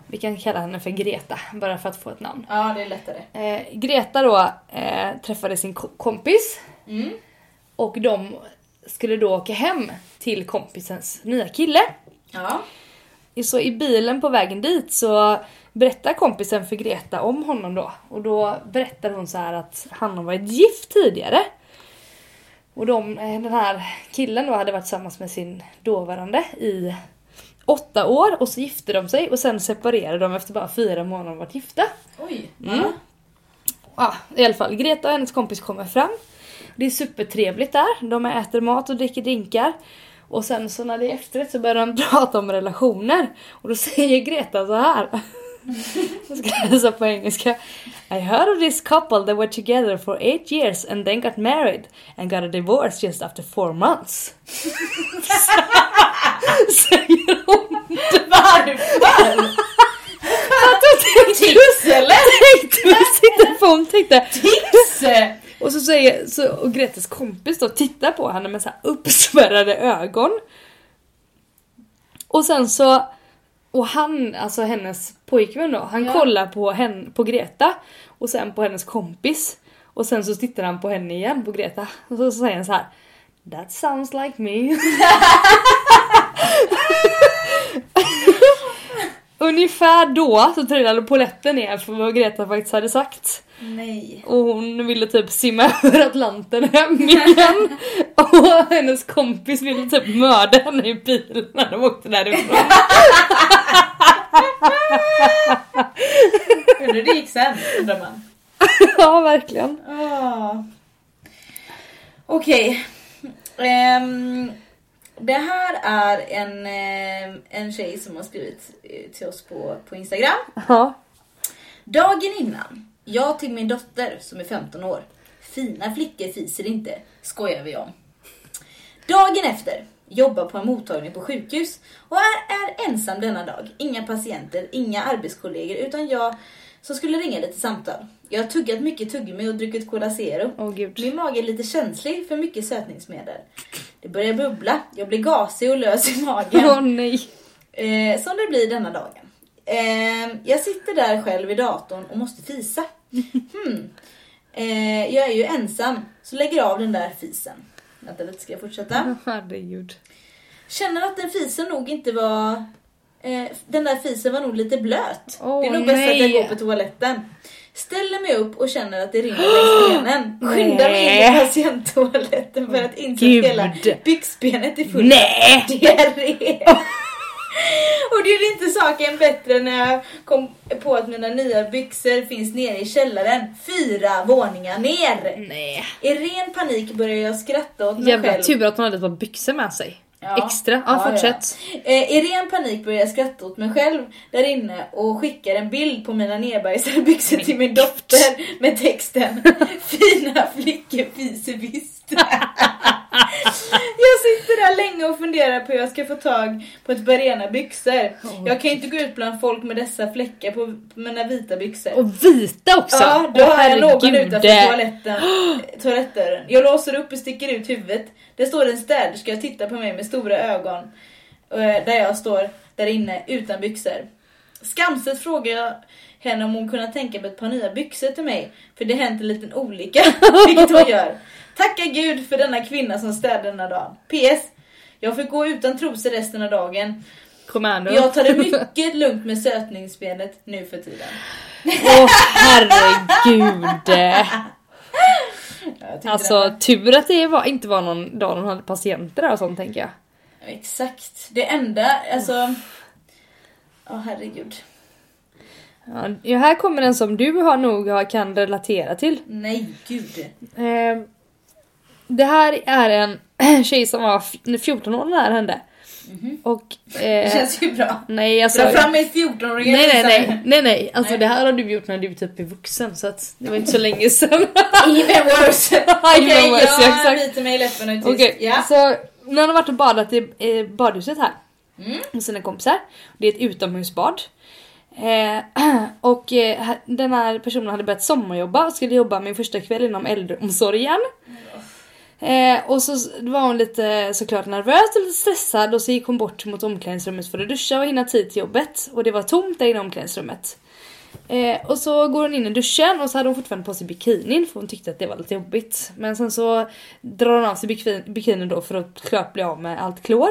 [SPEAKER 2] vi kan kalla henne för Greta bara för att få ett namn.
[SPEAKER 1] ja, det är lättare.
[SPEAKER 2] Eh, Greta då eh, träffade sin ko- kompis
[SPEAKER 1] Mm.
[SPEAKER 2] och de skulle då åka hem till kompisens nya kille.
[SPEAKER 1] Ja.
[SPEAKER 2] Så i bilen på vägen dit så berättar kompisen för Greta om honom då. Och då berättar hon så att han har varit gift tidigare. Och de, eh, den här killen då hade varit tillsammans med sin dåvarande i åtta år och så gifte de sig och sen separerade de efter bara fyra månader varit gifta.
[SPEAKER 1] Oj.
[SPEAKER 2] Mm.
[SPEAKER 1] Ja.
[SPEAKER 2] Ja, i alla fall. Greta och hennes kompis kommer fram. Det är supertrevligt där. De äter mat och dricker drinkar. Och sen så när det är efterrätt så börjar de prata om relationer. Och då säger Greta så här. Jag ska läsa på engelska. I heard of this couple that were together for eight years and then got married and got a divorce just after four months. Säger hon.
[SPEAKER 1] Varför?
[SPEAKER 2] Att hon tänkte,
[SPEAKER 1] Tips eller?
[SPEAKER 2] tänkte hon tänkte
[SPEAKER 1] Tips!
[SPEAKER 2] Och så säger, så, och Gretes kompis då tittar på henne med så här uppspärrade ögon. Och sen så, och han, alltså hennes pojkvän då, han
[SPEAKER 1] Ja.
[SPEAKER 2] kollar på, henne, på Greta och sen på hennes kompis. Och sen så tittar han på henne igen, på Greta. Och så säger han så här. That sounds like me. Ungefär då så trillade polletten ner för vad Greta faktiskt hade sagt.
[SPEAKER 1] Nej.
[SPEAKER 2] Och hon ville typ simma över Atlanten hem igen. Och hennes kompis ville typ mörda henne i bilen när de åkte därifrån.
[SPEAKER 1] Undrar hur det gick sen, undrar man.
[SPEAKER 2] ja, verkligen.
[SPEAKER 1] Ah. Okej. Ehm, det här är en, eh, en tjej som har skrivit eh, till oss på, på Instagram.
[SPEAKER 2] Ja.
[SPEAKER 1] Dagen innan, jag till min dotter som är 15 år. Fina flickor fiser inte, skojar vi om. Dagen efter, jobbar på en mottagning på sjukhus och är, är ensam denna dag. Inga patienter, inga arbetskollegor utan jag som skulle ringa lite samtal. Jag har tuggat mycket tuggummi och druckit Cola Zero.
[SPEAKER 2] Gud.
[SPEAKER 1] Min mage är lite känslig för mycket sötningsmedel. Det börjar bubbla, jag blir gasig och lös i magen.
[SPEAKER 2] Åh nej.
[SPEAKER 1] Eh, som det blir denna dagen. Eh, jag sitter där själv i datorn och måste fisa. Hmm. Eh, jag är ju ensam, så lägger av den där fisen. Vänta lite, ska jag fortsätta?
[SPEAKER 2] Herregud.
[SPEAKER 1] Känner att den fisen nog inte var... Eh, den där fisen var nog lite blöt.
[SPEAKER 2] Åh,
[SPEAKER 1] det är nog bäst att jag går på toaletten. Ställer mig upp och känner att det rinner längs benen. Skyndar mig in i patienttoaletten för att inse
[SPEAKER 2] Gud.
[SPEAKER 1] att hela byxbenet är fullt
[SPEAKER 2] Nej!
[SPEAKER 1] diarré. Och det är inte saken bättre när jag kom på att mina nya byxor finns nere i källaren, fyra våningar ner.
[SPEAKER 2] Nej.
[SPEAKER 1] I ren panik börjar jag skratta åt mig
[SPEAKER 2] Jävla
[SPEAKER 1] själv.
[SPEAKER 2] tur att hon hade ett par byxor med sig.
[SPEAKER 1] Ja.
[SPEAKER 2] Extra. Ja,
[SPEAKER 1] Ja,
[SPEAKER 2] fortsätt.
[SPEAKER 1] Eh, I ren panik börjar jag skratta åt mig själv där inne och skickar en bild på mina nedbajsade byxor till min dotter med texten Fina flickor fiser visst. jag sitter där länge och funderar på hur jag ska få tag på ett par rena byxor. Jag kan ju inte gå ut bland folk med dessa fläckar på mina vita byxor.
[SPEAKER 2] Och vita också!
[SPEAKER 1] Ja, då
[SPEAKER 2] Åh,
[SPEAKER 1] har jag någon utanför toaletten, toalettdörren. Jag låser upp och sticker ut huvudet. Det står en städerska och tittar på mig med stora ögon. eh, Där jag står där inne utan byxor. Skamset frågar jag henne om hon kunde tänka mig ett par nya byxor till mig. För det hänt en liten olycka, vilket hon gör. Tacka gud för denna kvinna som städade denna dag. PS. Jag fick gå utan trosor resten av dagen.
[SPEAKER 2] Commando.
[SPEAKER 1] Jag tar det mycket lugnt med sötningsbenet nu för tiden.
[SPEAKER 2] Åh herregud!
[SPEAKER 1] Jag tyckte
[SPEAKER 2] Alltså
[SPEAKER 1] det
[SPEAKER 2] tur att det var, inte var någon dag de hade patienter där och sånt tänker jag.
[SPEAKER 1] Exakt. Det enda, alltså... Ja, herregud.
[SPEAKER 2] Ja, här kommer en som du har nog kan relatera till.
[SPEAKER 1] Nej, gud.
[SPEAKER 2] Eh, det här är en tjej som var f- 14 år när det hände. Och...
[SPEAKER 1] Det
[SPEAKER 2] Eh,
[SPEAKER 1] känns ju bra.
[SPEAKER 2] nej alltså...
[SPEAKER 1] Dra fram med 14-åringen.
[SPEAKER 2] Nej nej nej, nej nej, alltså
[SPEAKER 1] Nej.
[SPEAKER 2] det här har du gjort när du typ är vuxen så att det var inte så länge sedan.
[SPEAKER 1] Even worse. Okej,
[SPEAKER 2] ja,
[SPEAKER 1] jag biter mig i läppen och är tyst.
[SPEAKER 2] Okej,
[SPEAKER 1] Ja.
[SPEAKER 2] så när han har varit och badat i eh, badhuset här
[SPEAKER 1] Mm.
[SPEAKER 2] med sina kompisar. Det är ett utomhusbad. Eh, och eh, den här personen hade börjat sommarjobba och skulle jobba min första kväll inom äldreomsorgen. Eh, och så var hon lite såklart nervös och lite stressad och så gick hon bort mot omklädningsrummet för att duscha och hinna tid till jobbet. Och det var tomt där inne i omklädningsrummet. Eh, och så går hon in i duschen och så hade hon fortfarande på sig bikinin för hon tyckte att det var lite jobbigt. Men sen så drar hon av sig bikinin då för att klart bli av med allt klor.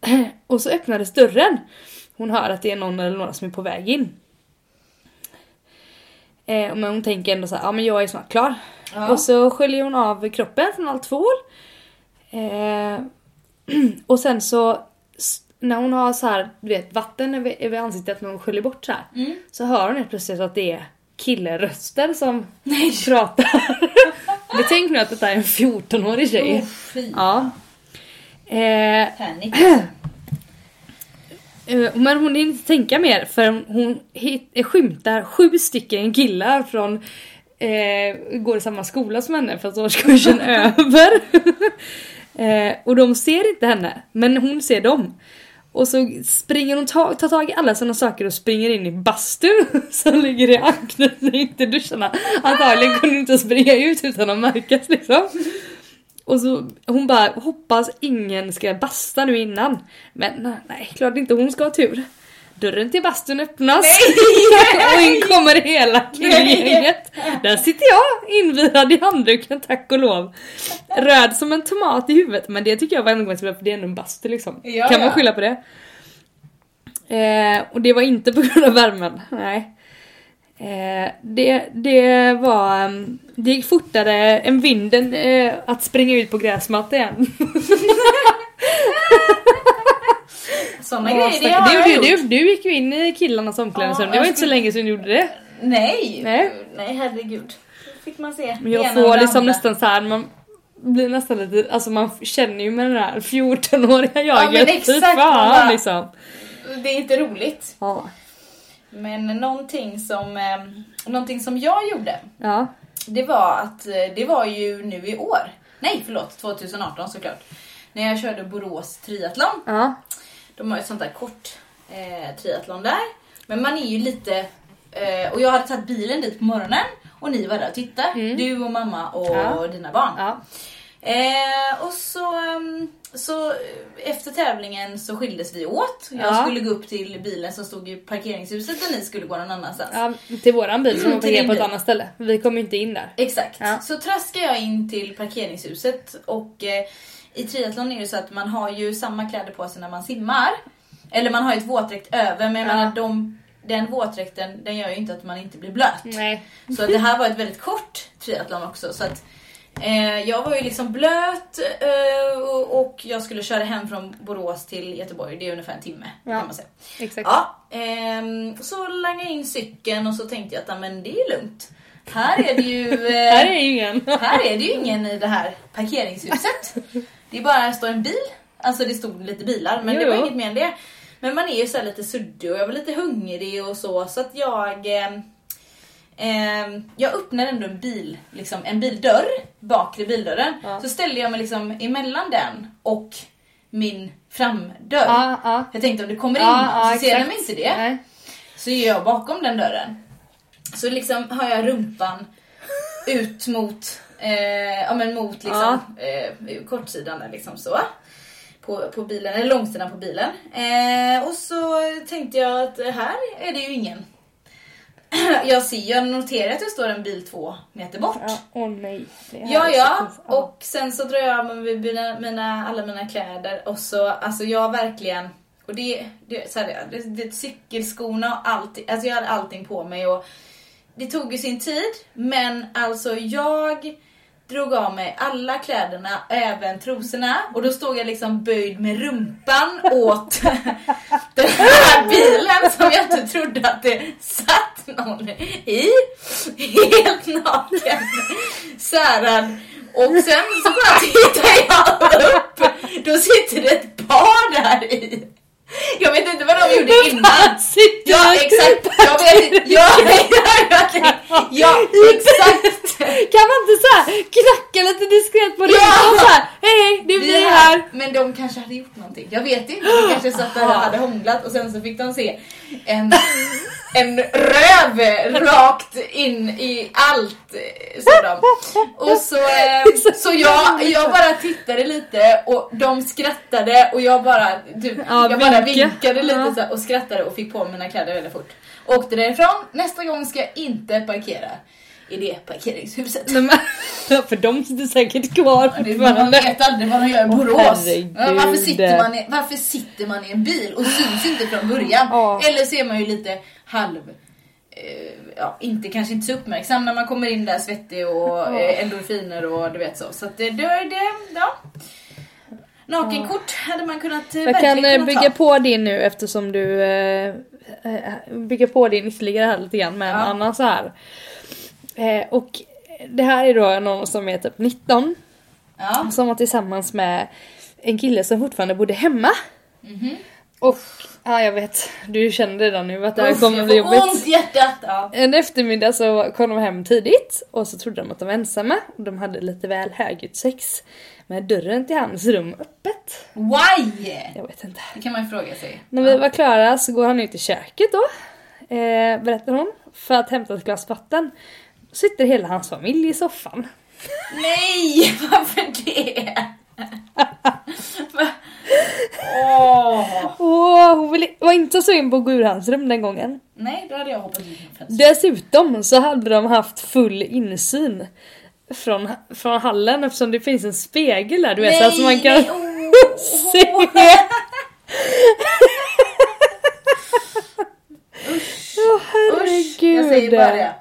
[SPEAKER 2] Och så öppnades dörren. Hon hör att det är någon eller några som är på väg in. Eh, men hon tänker ändå så här, ja men jag är snart klar.
[SPEAKER 1] Ja.
[SPEAKER 2] Och så sköljer hon av kroppen från allt tvål. Eh, och sen så när hon har så här, du vet vatten över, över ansiktet när hon sköljer bort så här.
[SPEAKER 1] Mm.
[SPEAKER 2] Så hör hon helt plötsligt att det är killeröster som pratar. Betänk nu att detta är en 14-årig tjej.
[SPEAKER 1] Oh.
[SPEAKER 2] Ja. Eh. Eh, Men hon hinner inte tänka mer för hon hit, eh, skymtar sju stycken killar från eh, går i samma skola som henne fast årskursen över. eh, och de ser inte henne men hon ser dem. Och så springer hon ta, tar tag i alla sina saker och springer in i bastun som ligger i anknytning till duscharna. Antagligen kunde hon inte springa ut utan att märkas liksom. Och så hon bara hoppas ingen ska basta nu innan. Men nej, klart inte hon ska ha tur. Dörren till bastun öppnas och in kommer hela killgänget. Där sitter jag invirad i handduken tack och lov. Röd som en tomat i huvudet men det tycker jag var ändå för det är ändå en bastu liksom.
[SPEAKER 1] Ja,
[SPEAKER 2] kan man skylla på det? Eh, och det var inte på grund av värmen, nej. Eh, det, det var... um, Det gick fortare än vinden eh, att springa ut på gräsmatta igen.
[SPEAKER 1] Såna
[SPEAKER 2] Ja,
[SPEAKER 1] grejer, det har
[SPEAKER 2] du,
[SPEAKER 1] jag
[SPEAKER 2] du, du, du gick ju in i killarnas omklädningsrum,
[SPEAKER 1] Ja,
[SPEAKER 2] det var inte så
[SPEAKER 1] skulle-
[SPEAKER 2] länge sedan du gjorde det.
[SPEAKER 1] Nej.
[SPEAKER 2] Nej.
[SPEAKER 1] Nej, herregud. Fick man se.
[SPEAKER 2] Men jag får
[SPEAKER 1] det
[SPEAKER 2] liksom nästan så här, man blir nästan lite, alltså man känner ju med den här 14-åriga jaget.
[SPEAKER 1] men
[SPEAKER 2] Fy
[SPEAKER 1] exakt,
[SPEAKER 2] fan liksom.
[SPEAKER 1] Det är inte roligt.
[SPEAKER 2] Ja.
[SPEAKER 1] Men någonting som, eh, någonting som jag gjorde,
[SPEAKER 2] Ja.
[SPEAKER 1] det var att eh, det var ju nu i år. Nej, förlåt, 2018 såklart. När jag körde Borås triathlon.
[SPEAKER 2] Ja.
[SPEAKER 1] De har ju ett sånt där kort eh, triathlon där. Men man är ju lite... Eh, och jag hade tagit bilen dit på morgonen och ni var där och tittade. Du och mamma och
[SPEAKER 2] Ja.
[SPEAKER 1] dina barn. Eh, och så, ehm, så eh, efter tävlingen så skildes vi åt. Jag
[SPEAKER 2] Ja.
[SPEAKER 1] skulle gå upp till bilen som stod i parkeringshuset och ni skulle gå någon annanstans.
[SPEAKER 2] ja. Till våran bil som var parkerad på ett annat ställe. Vi kom ju inte in där.
[SPEAKER 1] Exakt.
[SPEAKER 2] Ja.
[SPEAKER 1] Så traskar jag in till parkeringshuset och eh, i triathlon är det så att man har ju samma kläder på sig när man simmar. Eller man har ju ett våtdräkt över men jag
[SPEAKER 2] Ja.
[SPEAKER 1] menar de, den våtdräkten den gör ju inte att man inte blir blöt.
[SPEAKER 2] Nej.
[SPEAKER 1] Så det här var ett väldigt kort triathlon också. Så att, eh, jag var ju liksom blöt eh, och, och jag skulle köra hem från Borås till Göteborg. Det är ungefär en timme
[SPEAKER 2] Ja.
[SPEAKER 1] kan man säga.
[SPEAKER 2] Exakt.
[SPEAKER 1] Ja, ehm, så langade jag in cykeln och så tänkte jag att "Ja, men det är lugnt. Här är det ju... Eh,
[SPEAKER 2] Här är ingen.
[SPEAKER 1] här är det ju ingen i det här parkeringshuset. Det är bara står en bil. Alltså det stod lite bilar men det var
[SPEAKER 2] Jo.
[SPEAKER 1] inget mer än det. Men man är ju så här lite suddig och jag var lite hungrig och så så att jag eh, Ehm, jag öppnar ändå en bil, liksom en bildörr, bakre bildörren.
[SPEAKER 2] Ja.
[SPEAKER 1] Så ställer jag mig liksom emellan den och min framdörr.
[SPEAKER 2] Ja, ja.
[SPEAKER 1] Jag tänkte om det kommer in någon så ser de inte det.
[SPEAKER 2] Nej.
[SPEAKER 1] Så är jag bakom den dörren. Så liksom har jag rumpan ut mot, eh, ja men mot liksom eh, kortsidan där liksom så. På, på bilen, eller långsidan på bilen. Eh, och så tänkte jag att här är det ju ingen. Jag ser, jag noterar att det står en bil två meter bort.
[SPEAKER 2] Ja, åh nej. Det här
[SPEAKER 1] Ja, ja. Och sen så drar jag av mig mina, mina, alla mina kläder och så, alltså jag verkligen, och det, det, så här, det, det cykelskorna och allting, alltså jag hade allting på mig och det tog ju sin tid, men alltså jag drog av mig alla kläderna, även trosorna och då stod jag liksom böjd med rumpan åt den här bilen som jag inte trodde att det satt någon i. Helt naken, särad. Och sen så bara tittar jag upp, då sitter det ett par där i. Jag vet inte vad de gjorde innan. Ja exakt, jag vet. Ja, ja, ja, exakt.
[SPEAKER 2] Kan man inte såhär knacka lite diskret på ryggen
[SPEAKER 1] Ja!
[SPEAKER 2] och såhär hej hej det är vi här.
[SPEAKER 1] Men de kanske hade gjort någonting. Jag vet inte. De kanske satt där och hade hånglat och sen så fick de se en, en röv rakt in i allt. Så. Och så, eh, så jag, jag bara tittade lite och de skrattade och jag bara, typ,
[SPEAKER 2] Ja,
[SPEAKER 1] jag bara
[SPEAKER 2] vinka.
[SPEAKER 1] vinkade lite så och skrattade och fick på mina kläder väldigt fort. Åkte därifrån. Nästa gång ska jag inte parkera i det parkeringshuset.
[SPEAKER 2] För de sitter säkert kvar
[SPEAKER 1] det- Man
[SPEAKER 2] fortfarande.
[SPEAKER 1] vet aldrig vad de gör i Borås. Ja, varför, sitter man i, varför sitter man i en bil och syns inte från början?
[SPEAKER 2] Ja.
[SPEAKER 1] Eller är man ju lite halv... Eh, ja, inte, kanske inte så uppmärksam när man kommer in där svettig och eh, endorfiner och du vet så. Så att det, det, det ja. Nakenkort hade man kunnat
[SPEAKER 2] Jag kan eh,
[SPEAKER 1] kunnat
[SPEAKER 2] bygga
[SPEAKER 1] ta.
[SPEAKER 2] på din nu eftersom du eh, bygger på din ytterligare här lite grann med en
[SPEAKER 1] Ja.
[SPEAKER 2] annan så här. Eh, och det här är då någon som är typ 19
[SPEAKER 1] Ja.
[SPEAKER 2] som var tillsammans med en kille som fortfarande bodde hemma.
[SPEAKER 1] Mhm.
[SPEAKER 2] Och ja, jag vet, du känner redan nu att det här kommer bli jobbigt.
[SPEAKER 1] ont i hjärtat. Ja.
[SPEAKER 2] En eftermiddag så kom de hem tidigt och så trodde de att de var ensamma. Och de hade lite väl högljutt sex. Med dörren till hans rum öppet.
[SPEAKER 1] Why?
[SPEAKER 2] Jag vet inte.
[SPEAKER 1] Det kan man ju fråga sig.
[SPEAKER 2] När vi var klara så går han ut i köket då. Eh, berättar hon. För att hämta ett glas vatten. Sitter hela hans familj i soffan.
[SPEAKER 1] Nej, varför det? Åh.
[SPEAKER 2] Åh, hon ville- var inte så in på att gå ur hans rum den gången.
[SPEAKER 1] Nej, då hade jag hoppat ut.
[SPEAKER 2] Dessutom så hade de haft full insyn från, från hallen eftersom det finns en spegel där du vet så att man kan
[SPEAKER 1] nej, åh.
[SPEAKER 2] se. Åh
[SPEAKER 1] Usch, jag säger bara det.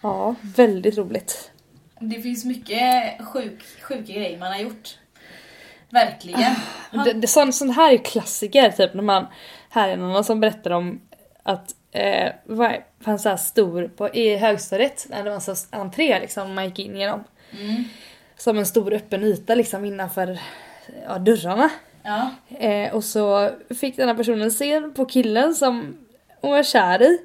[SPEAKER 2] Ja, väldigt roligt.
[SPEAKER 1] Det finns mycket sjuk, sjuka grejer man har gjort. Verkligen.
[SPEAKER 2] Det, det, sånt, sånt här är klassiker, typ när man... Här är någon som berättar om att eh, vad fanns så här stor på, i högstadiet, när det var så entré liksom, man gick in genom.
[SPEAKER 1] Mm.
[SPEAKER 2] Som en stor öppen yta liksom innanför ja, dörrarna.
[SPEAKER 1] Ja.
[SPEAKER 2] Eh, och så fick den här personen se på killen som hon var kär i.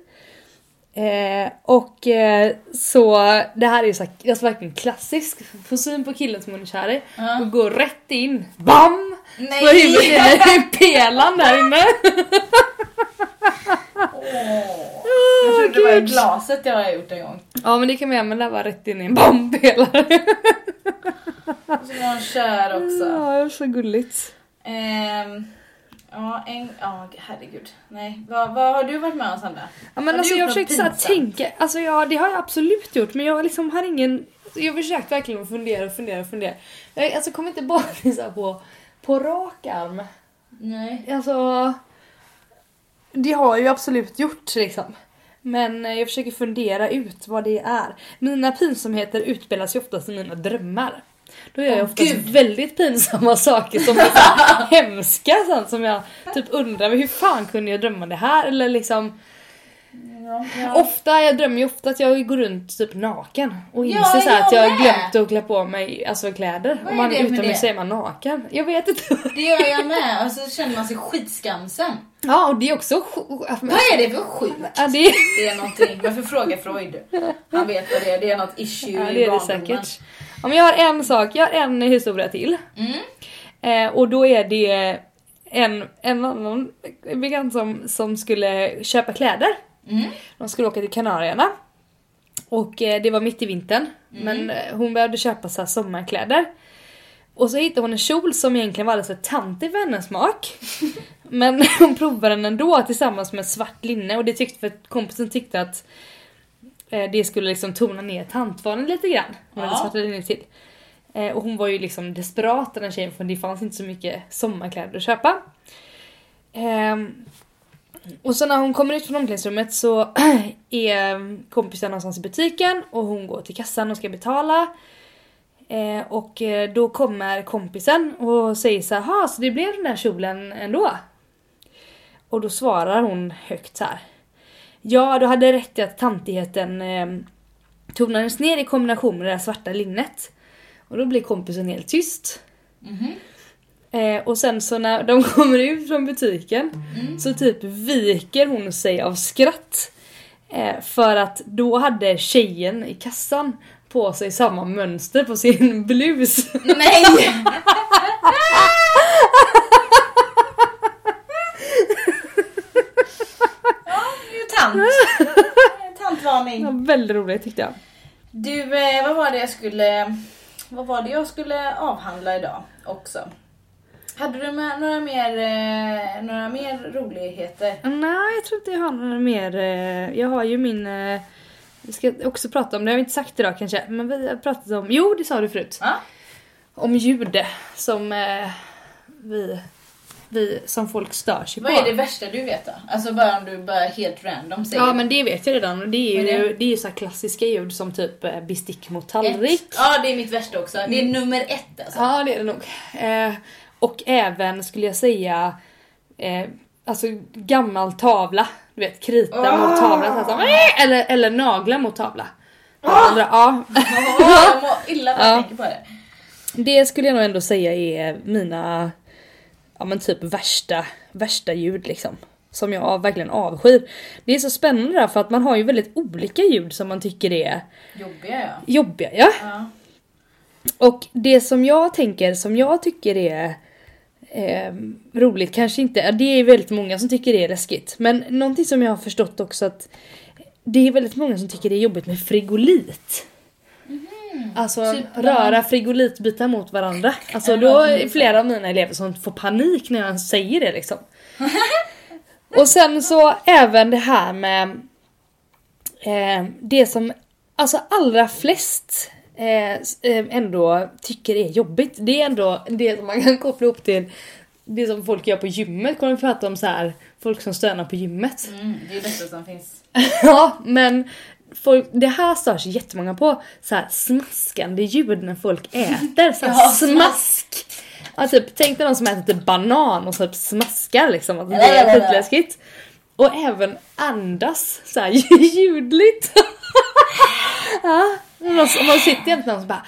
[SPEAKER 2] Eh, och eh, så det här är ju så här, alltså verkligen klassisk. Få syn på killen som hon är kär i
[SPEAKER 1] Ja.
[SPEAKER 2] och gå rätt in. BAM!
[SPEAKER 1] Nej!
[SPEAKER 2] På huvudet i pelan där inne.
[SPEAKER 1] Åh. Jag trodde det var i glaset jag har gjort en gång.
[SPEAKER 2] Ja men det kan man göra men det var rätt in i en BAM-pelare.
[SPEAKER 1] Och så var han kär också.
[SPEAKER 2] Ja, det var så gulligt.
[SPEAKER 1] Ehm, ja, en... Ja, herregud. Nej. Vad, vad har du varit med om Sandra?
[SPEAKER 2] Ja, men
[SPEAKER 1] Har
[SPEAKER 2] alltså, jag försökte så här,
[SPEAKER 1] pinsamt?
[SPEAKER 2] tänka, alltså ja det har jag absolut gjort men jag liksom har ingen, jag har försökt verkligen fundera och fundera och fundera. Jag alltså, kommer inte bara så på, på rak arm.
[SPEAKER 1] Nej.
[SPEAKER 2] Alltså, det har jag ju absolut gjort liksom. Men eh, jag försöker fundera ut vad det är. Mina pinsamheter utspelas ju oftast i mina drömmar. Då gör jag
[SPEAKER 1] Gud.
[SPEAKER 2] väldigt pinsamma saker som är så hemska sånt som jag typ undrar hur fan kunde jag drömma det här eller liksom
[SPEAKER 1] Ja, ja.
[SPEAKER 2] Ofta, jag drömmer ju ofta att jag går runt typ naken och
[SPEAKER 1] Ja,
[SPEAKER 2] inser så här
[SPEAKER 1] jag
[SPEAKER 2] att jag har glömt att klä på mig alltså kläder.
[SPEAKER 1] Vad
[SPEAKER 2] Om
[SPEAKER 1] är
[SPEAKER 2] man
[SPEAKER 1] med
[SPEAKER 2] utomhus så är man naken. Jag vet inte.
[SPEAKER 1] Det gör jag med och så känner man sig skitskamsen.
[SPEAKER 2] Ja och det är också
[SPEAKER 1] Vad är det för sjukt?
[SPEAKER 2] Ja det är,
[SPEAKER 1] Det är någonting, varför fråga Freud? Han vet vad det är, det är något issue
[SPEAKER 2] ja,
[SPEAKER 1] i
[SPEAKER 2] det, är det
[SPEAKER 1] barndomen.
[SPEAKER 2] säkert. Men jag har en sak, jag har en historia till.
[SPEAKER 1] Mm.
[SPEAKER 2] Eh, och då är det en, en annan bekant som, som skulle köpa kläder.
[SPEAKER 1] Mm.
[SPEAKER 2] De skulle åka till Kanarierna. Och eh, det var mitt i vintern. Men eh, hon behövde köpa så här sommarkläder. Och så hittade hon en kjol som egentligen var alldeles för tantig för hennes smak. Men hon provade den ändå tillsammans med svart linne och det tyckte för kompisen tyckte att det skulle liksom tona ner tantvanen lite grann. Hade
[SPEAKER 1] Ja.
[SPEAKER 2] svarta linne till. Eh, och hon var ju liksom desperat den tjejen för det fanns inte så mycket sommarkläder att köpa. Ehm, och så när hon kommer ut från omklädningsrummet så är kompisen någonstans i butiken och hon går till kassan och ska betala. Eh, och eh, då kommer kompisen och säger så här, "Ha, så det blev den där kjolen ändå? Och då svarar hon högt så här. Ja, du hade rätt i att tantigheten eh, tonades ner i kombination med det där svarta linnet. Och då blir kompisen helt tyst.
[SPEAKER 1] Mhm.
[SPEAKER 2] Eh, och sen så när de kommer ut från butiken
[SPEAKER 1] Mm.
[SPEAKER 2] så typ viker hon sig av skratt. Eh, för att då hade tjejen i kassan på sig samma mönster på sin blus.
[SPEAKER 1] Nej! ja, det är ju tant. Tantvarning.
[SPEAKER 2] Det var väldigt roligt tyckte jag.
[SPEAKER 1] Du, eh, vad var det jag skulle... Vad var det jag skulle avhandla idag också? Hade du med några mer, eh, några mer roligheter?
[SPEAKER 2] Nej, jag tror inte jag har några mer. eh, Jag har ju min... eh, Vi ska också prata om det, har vi inte sagt idag kanske. Men vi har pratat om... Jo, det sa du förut.
[SPEAKER 1] Ja?
[SPEAKER 2] Om ljud som eh, vi, vi som folk stör sig
[SPEAKER 1] Vad
[SPEAKER 2] på.
[SPEAKER 1] är det värsta du vet då? Alltså bara om du bara helt random säger
[SPEAKER 2] Ja men det vet jag redan. Det är
[SPEAKER 1] Vad är
[SPEAKER 2] ju, det är ju så klassiska ljud som typ eh, bestick mot tallrik.
[SPEAKER 1] ett. Ja det är mitt värsta också. Det är nummer ett alltså.
[SPEAKER 2] Ja det är det nog. Eh, och även skulle jag säga eh, Alltså gammal tavla. Du vet krita
[SPEAKER 1] Ah.
[SPEAKER 2] mot tavla. Så här, här, eller, eller naglar mot tavla. Andra, ja.
[SPEAKER 1] Jag mår illa när jag
[SPEAKER 2] Ja.
[SPEAKER 1] tänker på det.
[SPEAKER 2] Det skulle jag nog ändå säga är mina ja men typ värsta, värsta ljud liksom. Som jag verkligen avskyr. Det är så spännande där för att man har ju väldigt olika ljud som man tycker är
[SPEAKER 1] Jobbiga ja.
[SPEAKER 2] jobbiga. Ja?
[SPEAKER 1] ja.
[SPEAKER 2] Och det som jag tänker, som jag tycker är eh, roligt, kanske inte, det är väldigt många som tycker det är läskigt. Men någonting som jag har förstått också att det är väldigt många som tycker det är jobbigt med frigolit. Alltså
[SPEAKER 1] Typ
[SPEAKER 2] röra frigolitbitar mot varandra. Alltså då
[SPEAKER 1] det är
[SPEAKER 2] är flera av mina elever som får panik när jag säger det liksom. Och sen så även det här med eh, det som alltså allra flest eh, eh, ändå tycker är jobbigt. Det är ändå det som man kan koppla ihop till det som folk gör på gymmet. Kommer vi prata om så här folk som stönar på gymmet.
[SPEAKER 1] Mm, det är det bästa som finns.
[SPEAKER 2] Ja, men folk, det här stör sig jättemånga på. Så här smaskande ljud när folk äter. Så här
[SPEAKER 1] Ja,
[SPEAKER 2] smask. Ja, typ, tänk dig någon som äter typ banan och typ smaskar liksom. Alltså, det är skitläskigt. Och även andas så här ljudligt. ja, man, man sitter jämt någon som bara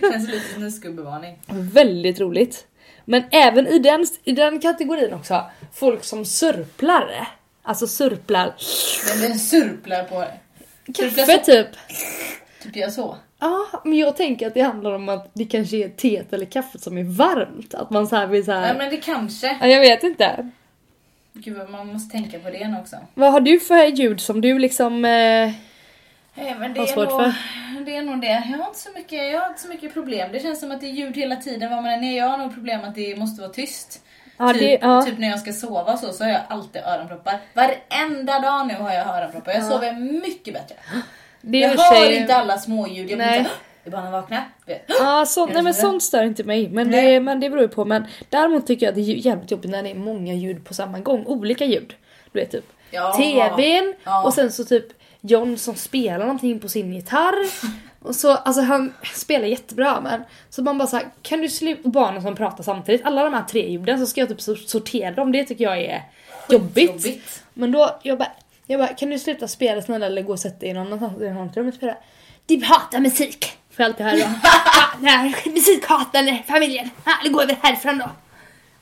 [SPEAKER 1] Känns lite som en skubbevarning.
[SPEAKER 2] Väldigt roligt. Men även i den, i den kategorin också, folk som surplar. Alltså surplar
[SPEAKER 1] Men den surplar på
[SPEAKER 2] kaffe typ.
[SPEAKER 1] Typ jag så.
[SPEAKER 2] Ja, men jag tänker att det handlar om att det kanske är teet eller kaffet som är varmt. Att man så här vill så här...
[SPEAKER 1] Ja men det kanske.
[SPEAKER 2] Ja, jag vet inte.
[SPEAKER 1] Gud man måste tänka på det också.
[SPEAKER 2] Vad har du för ljud som du liksom... Eh...
[SPEAKER 1] Nej, men det, är
[SPEAKER 2] svårt
[SPEAKER 1] nog,
[SPEAKER 2] för.
[SPEAKER 1] det är nog det. Jag har, inte så mycket, jag har inte så mycket problem. Det känns som att det är ljud hela tiden var man än är. Jag har nog problem att det måste vara tyst.
[SPEAKER 2] Ja,
[SPEAKER 1] typ,
[SPEAKER 2] det, ja.
[SPEAKER 1] typ när jag ska sova så, så har jag alltid öronproppar. Varenda dag nu har jag öronproppar. Jag
[SPEAKER 2] Ja.
[SPEAKER 1] sover mycket bättre.
[SPEAKER 2] det
[SPEAKER 1] jag hör
[SPEAKER 2] sig-
[SPEAKER 1] inte alla småljud. Jag
[SPEAKER 2] Nej.
[SPEAKER 1] det är bara när jag vaknar.
[SPEAKER 2] Ja, så, nej men sånt stör inte mig. Men
[SPEAKER 1] Nej.
[SPEAKER 2] det, men det beror ju på. Men däremot tycker jag att det är jävligt jobbigt när det är många ljud på samma gång. Olika ljud. Du vet typ
[SPEAKER 1] Ja.
[SPEAKER 2] TVn och sen så typ John som spelar någonting på sin gitarr. Och så, alltså han spelar jättebra men så man bara såhär, kan du sluta, barnen som pratar samtidigt, alla de här tre ljuden så ska jag typ so- sortera dem, det tycker jag är jobbigt.
[SPEAKER 1] Jobbigt.
[SPEAKER 2] Men då, jag bara, jag bara, kan du sluta spela snälla eller gå och sätta dig någon annanstans i någon och spela? Du hatar musik! Jag alltid höra. "Ah, Nej, musikhatande familjen. Ah, det går väl härifrån då.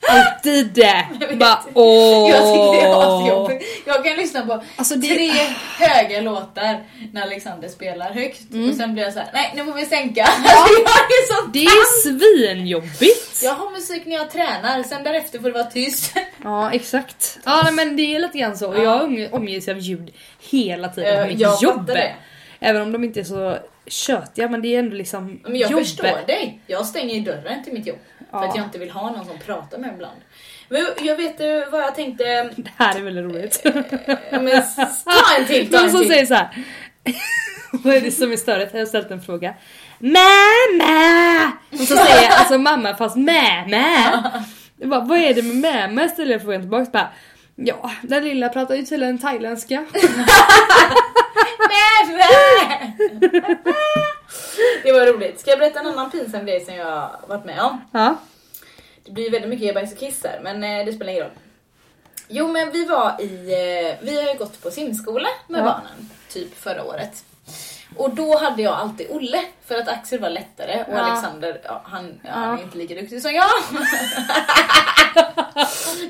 [SPEAKER 2] Alltid det! Bara åh.
[SPEAKER 1] Jag tycker det är asjobbigt. Jag kan lyssna på
[SPEAKER 2] Alltså, det-
[SPEAKER 1] tre höga låtar när Alexander spelar högt och sen blir jag så här: nej nu får vi sänka. Alltså, jag är så
[SPEAKER 2] Det är svinjobbigt!
[SPEAKER 1] Jag har musik när jag tränar, sen därefter får det vara tyst.
[SPEAKER 2] Ja exakt. Ja men det är lite grann så.
[SPEAKER 1] Ja.
[SPEAKER 2] Jag omge- omges av ljud hela tiden
[SPEAKER 1] Eh,
[SPEAKER 2] på mitt
[SPEAKER 1] jag
[SPEAKER 2] jobb.
[SPEAKER 1] det.
[SPEAKER 2] Även om de inte är så tjötiga men det är ändå liksom
[SPEAKER 1] Men jag
[SPEAKER 2] jobb.
[SPEAKER 1] förstår dig. Jag stänger ju dörren till mitt jobb. För
[SPEAKER 2] Ja.
[SPEAKER 1] att jag inte vill ha någon som pratar med mig ibland. Men jag vet eh, vad jag tänkte.
[SPEAKER 2] Det här är väldigt roligt.
[SPEAKER 1] eh, Men ta en till, ta
[SPEAKER 2] Någon
[SPEAKER 1] en
[SPEAKER 2] som
[SPEAKER 1] till.
[SPEAKER 2] säger så här. Vad är det som är störigt? Jag har ställt en fråga. Mamma! Och så säger jag alltså mamma fast mamma. Jag bara, vad är det med mamma? Ställer jag frågan tillbaka. Bara, ja, den lilla pratar ju tydligen thailändska.
[SPEAKER 1] Det var roligt. Ska jag berätta en annan pinsam grej som jag varit med om?
[SPEAKER 2] Ja.
[SPEAKER 1] Det blir väldigt mycket bajs och kiss här, men eh, det spelar ingen roll. Jo men vi var i, eh, vi har ju gått på simskola med
[SPEAKER 2] Ja.
[SPEAKER 1] barnen, typ förra året. Och då hade jag alltid Olle, för att Axel var lättare och
[SPEAKER 2] Ja.
[SPEAKER 1] Alexander, ja, han, ja, han är inte lika duktig som jag.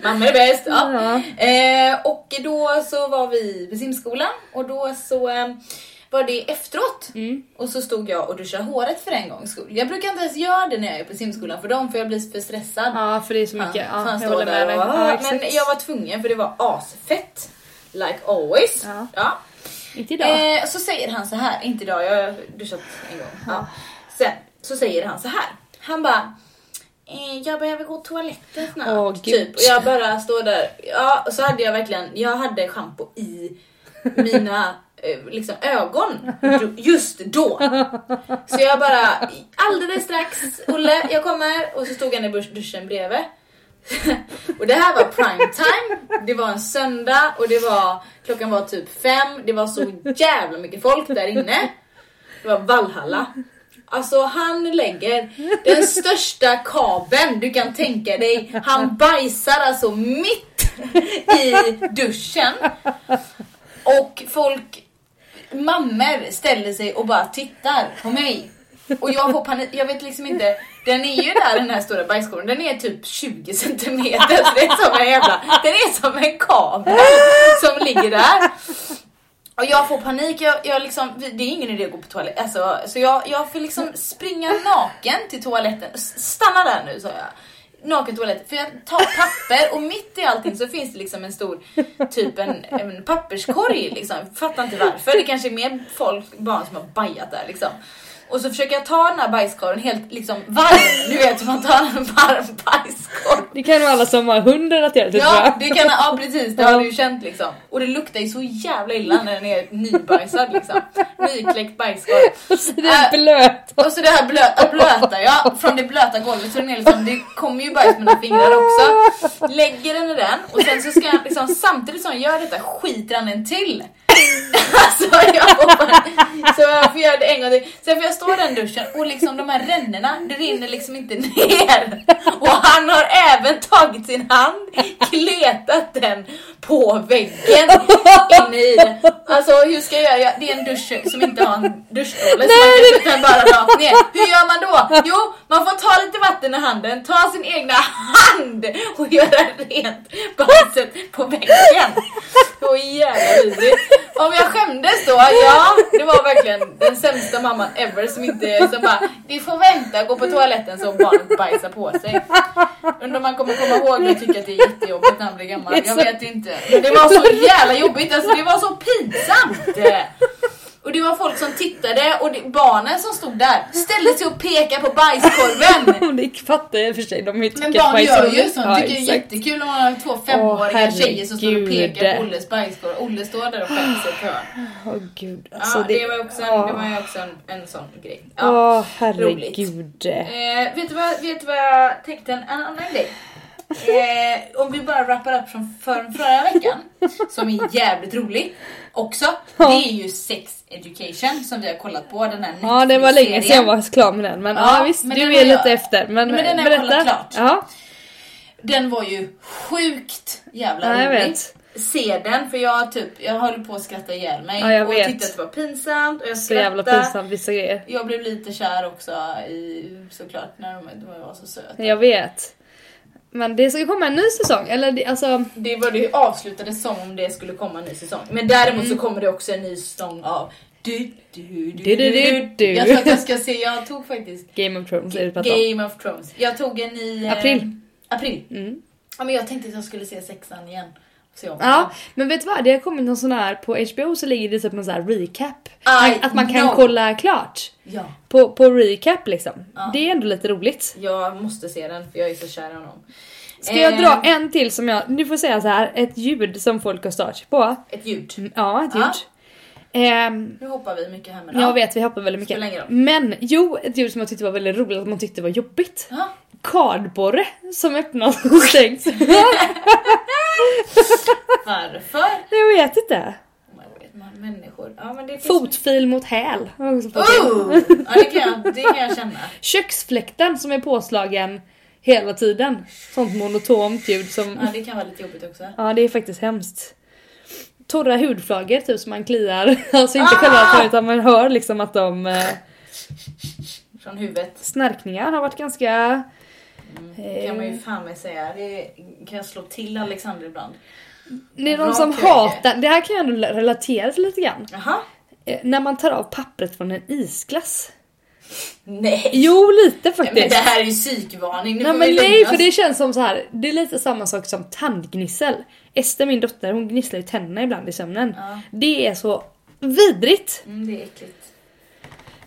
[SPEAKER 1] Mamma är bäst. Ja.
[SPEAKER 2] Ja.
[SPEAKER 1] Eh, och då så var vi på simskolan och då så eh, var det efteråt.
[SPEAKER 2] Mm.
[SPEAKER 1] Och så stod jag och duschade håret för en gångs skull. Jag brukar inte ens göra det när jag är på simskolan för dem för jag blir för stressad.
[SPEAKER 2] ja, för det är så mycket. Ja, jag håller med dig. Ja,
[SPEAKER 1] men jag var tvungen för det var asfett. Like always.
[SPEAKER 2] Ja.
[SPEAKER 1] Ja.
[SPEAKER 2] Inte idag.
[SPEAKER 1] Eh, så säger han så här, inte idag, jag har duschat en gång. Ja. Sen så säger han så här. Han bara eh, jag behöver gå toaletten snart.
[SPEAKER 2] Gud.
[SPEAKER 1] typ. Och jag bara står där. Ja, och så hade jag verkligen, jag hade schampo i mina Eh, liksom ögon just då. Så jag bara, alldeles strax Olle, jag kommer. Och så stod han i duschen bredvid. och det här var prime time. det var en söndag och det var, klockan var typ fem, det var så jävla mycket folk där inne. Det var Valhalla. Alltså han lägger den största kabeln du kan tänka dig. Han bajsar alltså mitt i duschen. Och folk, mammor ställer sig och bara tittar på mig. Och jag får panik, jag vet liksom inte. Den är ju där den här stora bajskorven, den är typ 20 centimeter. Så det är som en jävla, den är som en kabel som ligger där. Och jag får panik, jag, jag liksom, det är ingen idé att gå på toaletten. Alltså, så jag, jag får liksom springa naken till toaletten. Stanna där nu sa jag. Naken toalett. För jag tar papper och mitt i allting så finns det liksom en stor typ en, en papperskorg liksom. Fattar inte varför. Det kanske är mer folk, barn som har bajat där liksom. Och så försöker jag ta den här bajskorven helt liksom varm. Du vet hur man tar en varm bajskorv.
[SPEAKER 2] Det kan nog alla som har hund relatera till tror
[SPEAKER 1] Ja, det kan, ja precis, det har du ju känt liksom. Och det luktar ju så jävla illa när den är nybajsad liksom. Nykläckt bajskorv.
[SPEAKER 2] Så det är
[SPEAKER 1] Äh,
[SPEAKER 2] blöt.
[SPEAKER 1] Och så det här blöta, blöta ja, från det blöta golvet så den är liksom, det kommer ju bajs mina fingrar också. Lägger den i den och sen så ska jag liksom, samtidigt som jag gör detta skiter han en till. Alltså jag får så jag får göra det en gång till. Sen får jag stå i den duschen och liksom de här rännorna, det rinner liksom inte ner. Och han har även tagit sin hand, kletat den på väggen inne i den. Alltså hur ska jag göra? Det är en dusch som inte har en duschrolle så man kan sätta den bara rakt ner. Hur gör man då? Jo, man får ta lite vatten i handen, ta sin egna hand och göra rent bajset på väggen. Så jävla vidrigt. Om jag skämdes då? Ja, det var verkligen den sämsta mamman ever som inte som bara Vi får vänta, gå på toaletten så barnet bajsar på sig. Undrar om man kommer komma ihåg det och tycka att det är jättejobbigt när han blir gammal. Jag vet inte. Men det var så jävla jobbigt, alltså det var så pinsamt. Och det var folk som tittade och det, barnen som stod där ställde sig och pekade på bajskorven.
[SPEAKER 2] Det fattar jag i och för sig. De
[SPEAKER 1] Men
[SPEAKER 2] tycker att
[SPEAKER 1] barn gör ju sånt,
[SPEAKER 2] Ja,
[SPEAKER 1] tycker det är jättekul om man har två femåriga
[SPEAKER 2] Åh,
[SPEAKER 1] tjejer som står och pekar på Olles bajskorv. Olle står där och skäms hörn.
[SPEAKER 2] Åh gud. Alltså,
[SPEAKER 1] Ja, det var också en, det var ju också en, en sån grej. Ja. Roligt.
[SPEAKER 2] herregud.
[SPEAKER 1] Eh, vet, du vad, vet du vad jag tänkte en annan grej? Eh, om vi bara wrappar upp från för, förra veckan, som är jävligt rolig också. Det är ju Sex Education som vi har kollat på, den här
[SPEAKER 2] Ja det var länge sedan jag var klar med den men ja,
[SPEAKER 1] Ja,
[SPEAKER 2] visst
[SPEAKER 1] men
[SPEAKER 2] du är lite
[SPEAKER 1] jag-
[SPEAKER 2] efter. Men,
[SPEAKER 1] Men den har jag kollat klart.
[SPEAKER 2] Ja,
[SPEAKER 1] Den var ju sjukt jävla
[SPEAKER 2] Ja, jag
[SPEAKER 1] rolig.
[SPEAKER 2] vet.
[SPEAKER 1] Se den för jag typ, jag höll på att skratta ihjäl mig
[SPEAKER 2] Ja, jag
[SPEAKER 1] och
[SPEAKER 2] vet.
[SPEAKER 1] tyckte att det var pinsamt och jag
[SPEAKER 2] så jävla
[SPEAKER 1] skrattade.
[SPEAKER 2] pinsamt vissa grejer.
[SPEAKER 1] Jag blev lite kär också i, såklart när de, de var så söta.
[SPEAKER 2] Jag vet. Men det ska ju komma en ny säsong, eller det, alltså
[SPEAKER 1] Det var det ju avslutades som om det skulle komma en ny säsong. Men däremot
[SPEAKER 2] Mm.
[SPEAKER 1] så kommer det också en ny säsong av du, du, du,
[SPEAKER 2] Du, du, du, du.
[SPEAKER 1] Jag tror att jag ska se, jag tog faktiskt
[SPEAKER 2] Game of Thrones är det.
[SPEAKER 1] Game of Thrones. Jag tog en i... eh,
[SPEAKER 2] April.
[SPEAKER 1] April.
[SPEAKER 2] Mm.
[SPEAKER 1] Ja men jag tänkte att jag skulle se sexan igen. Se om
[SPEAKER 2] Ja, men vet du vad? Det har kommit någon sån här, på HBO så ligger det typ någon sån här recap.
[SPEAKER 1] I
[SPEAKER 2] att man kan
[SPEAKER 1] know.
[SPEAKER 2] kolla klart.
[SPEAKER 1] Ja,
[SPEAKER 2] På, på recap liksom.
[SPEAKER 1] Ja.
[SPEAKER 2] Det är ändå lite roligt.
[SPEAKER 1] jag måste se den för jag är så kär i honom.
[SPEAKER 2] Ska jag
[SPEAKER 1] Eh,
[SPEAKER 2] dra en till som jag, du får säga så här, ett ljud som folk har stört sig på.
[SPEAKER 1] Ett ljud.
[SPEAKER 2] Mm, Ja, ett ljud. Ehm,
[SPEAKER 1] Nu hoppar vi mycket här men
[SPEAKER 2] jag vet, vi hoppar väldigt mycket. Men jo, ett ljud som jag tyckte var väldigt roligt, att man tyckte var jobbigt.
[SPEAKER 1] Ja.
[SPEAKER 2] Kardborre som öppnas och stängs.
[SPEAKER 1] Varför?
[SPEAKER 2] jag vet inte.
[SPEAKER 1] Man vet, man, människor. Ja, men det finns
[SPEAKER 2] Fotfil mot häl.
[SPEAKER 1] Oh! Ja, det kan, jag, det kan jag känna.
[SPEAKER 2] Köksfläkten som är påslagen hela tiden. Sånt monotont ljud som...
[SPEAKER 1] Ja, det kan vara lite jobbigt också.
[SPEAKER 2] Ja, det är faktiskt hemskt. Torra hudflagor typ som man kliar, alltså inte
[SPEAKER 1] Ah!
[SPEAKER 2] själva utan man hör liksom att de... Eh,
[SPEAKER 1] Från huvudet.
[SPEAKER 2] snarkningar har varit ganska...
[SPEAKER 1] Det kan man
[SPEAKER 2] Eh.
[SPEAKER 1] ju fan med säga. Det kan jag slå till Alexander ibland.
[SPEAKER 2] Det är
[SPEAKER 1] Rak
[SPEAKER 2] som hatar, det här kan jag ändå relatera till lite grann.
[SPEAKER 1] Jaha?
[SPEAKER 2] Eh, när man tar av pappret från en isglass.
[SPEAKER 1] Nej.
[SPEAKER 2] Jo, lite
[SPEAKER 1] Men
[SPEAKER 2] faktiskt.
[SPEAKER 1] det här är ju psykvarning. Nu
[SPEAKER 2] Nej men nej för det känns som så här. det är lite samma sak som tandgnissel. Ester min dotter hon gnisslar ju tänderna ibland i sömnen.
[SPEAKER 1] Ja.
[SPEAKER 2] Det är så vidrigt.
[SPEAKER 1] Mm, det är äckligt.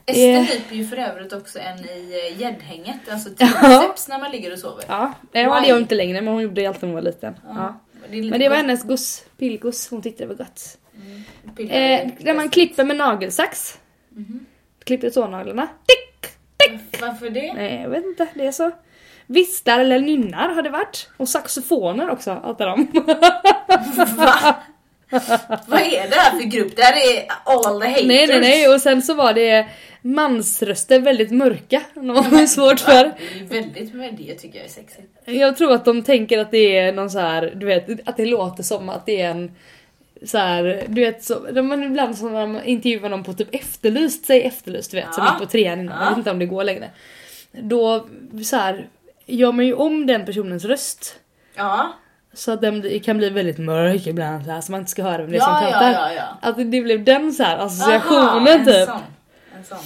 [SPEAKER 1] Ester nyper ju för övrigt också en i eh, gäddhänget, alltså triceps när man ligger och sover.
[SPEAKER 2] Ja, det har jag inte längre men hon gjorde det alltid när hon var liten. Ja.
[SPEAKER 1] Det
[SPEAKER 2] Men det var hennes goss, pillgoss, hon tyckte det var gott.
[SPEAKER 1] Pillar
[SPEAKER 2] Eh, där man klipper med nagelsax.
[SPEAKER 1] Mhm.
[SPEAKER 2] Klipper tånaglarna. Tick!
[SPEAKER 1] Varför det?
[SPEAKER 2] Nej jag vet inte, det är så. Vistar eller nynnar har det varit. Och saxofoner också, allt av dem.
[SPEAKER 1] Va? Vad är det här för grupp? Det här är all the haters.
[SPEAKER 2] nej nej nej och sen så var det mansröster väldigt mörka. De var svårt för.
[SPEAKER 1] Det är ju väldigt med det tycker jag är sexigt.
[SPEAKER 2] Jag tror att de tänker att det är någon så här, du vet, att det låter som att det är en så här, du vet, så, man ibland som man intervjuar någon på typ Efterlyst, säg Efterlyst du vet, som
[SPEAKER 1] Ja.
[SPEAKER 2] gick på trean innan,
[SPEAKER 1] Ja.
[SPEAKER 2] jag vet inte om det går längre. Då så här, gör man ju om den personens röst.
[SPEAKER 1] Ja,
[SPEAKER 2] Så att den kan bli väldigt mörk ibland så, här, så man inte ska höra vem det är som
[SPEAKER 1] ja,
[SPEAKER 2] pratar.
[SPEAKER 1] ja, ja, ja.
[SPEAKER 2] Att det blev den så här associationen
[SPEAKER 1] Aha, en
[SPEAKER 2] typ.
[SPEAKER 1] Sån. En sån.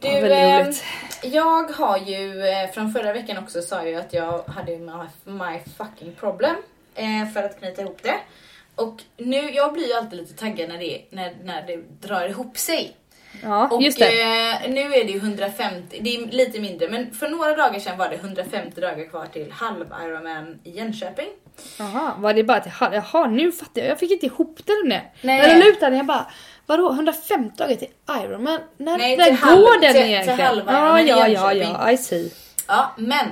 [SPEAKER 1] Du,
[SPEAKER 2] Ja,
[SPEAKER 1] eh,
[SPEAKER 2] roligt.
[SPEAKER 1] jag har ju eh, från förra veckan också sa jag att jag hade my, my fucking problem eh, för att knyta ihop det. Och nu, jag blir ju alltid lite taggad när det, när, när det drar ihop sig.
[SPEAKER 2] Ja,
[SPEAKER 1] Och
[SPEAKER 2] just det.
[SPEAKER 1] Eh, nu är det ju 150, det är lite mindre, men för några dagar sedan var det 150 dagar kvar till halv Ironman i Jönköping.
[SPEAKER 2] Jaha, var det bara att jaha, jaha nu fattar jag. Jag fick inte ihop det nu.
[SPEAKER 1] Nej.
[SPEAKER 2] När jag la ut den jag bara Vadå 150 dagar till Ironman? När,
[SPEAKER 1] Nej,
[SPEAKER 2] när
[SPEAKER 1] till halv-
[SPEAKER 2] går den
[SPEAKER 1] till- till
[SPEAKER 2] egentligen?
[SPEAKER 1] halva
[SPEAKER 2] ja,
[SPEAKER 1] Ironman i
[SPEAKER 2] ja, ja, ja, I see.
[SPEAKER 1] Ja, men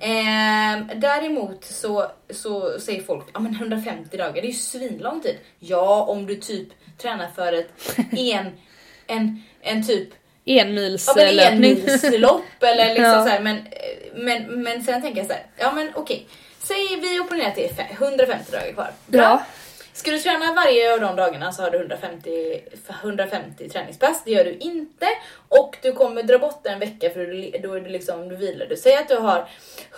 [SPEAKER 1] ehm, däremot så, så säger folk ja men 150 dagar, det är ju svinlång tid. Ja, om du typ tränar för ett en, en, en typ
[SPEAKER 2] Enmils
[SPEAKER 1] Ja men
[SPEAKER 2] eh,
[SPEAKER 1] enmilslopp eller liksom
[SPEAKER 2] Ja.
[SPEAKER 1] så här, men, men, men sen tänker jag så här, ja men okej. Säg vi opponerar till fe- 150 dagar kvar. Bra.
[SPEAKER 2] Ja.
[SPEAKER 1] Ska du träna varje av de dagarna så har du 150, 150 träningspass. Det gör du inte. Och du kommer dra bort en vecka för då är det liksom, du vilar. Du säger att du har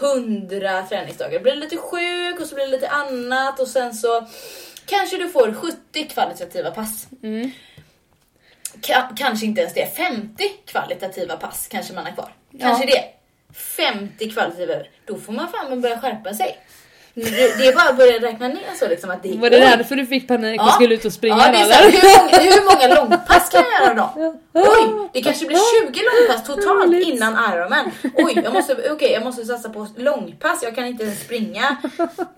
[SPEAKER 1] 100 träningsdagar. Blir du lite sjuk och så blir det lite annat och sen så kanske du får 70 kvalitativa pass.
[SPEAKER 2] Mm.
[SPEAKER 1] Ka- kanske inte ens det. 50 kvalitativa pass kanske man har kvar. Kanske det. 50 kvalitativa. Då får man fan börja skärpa sig. Det det är bara att börja räkna ner så liksom att det
[SPEAKER 2] Var det därför du fick panik och
[SPEAKER 1] Ja.
[SPEAKER 2] skulle ut och springa
[SPEAKER 1] Ja, det är så
[SPEAKER 2] eller?
[SPEAKER 1] hur, många, hur många långpass kan jag göra då? Oj, det kanske blir 20 långpass totalt innan Ironman. Oj, jag måste, okej, jag måste satsa på långpass. Jag kan inte ens springa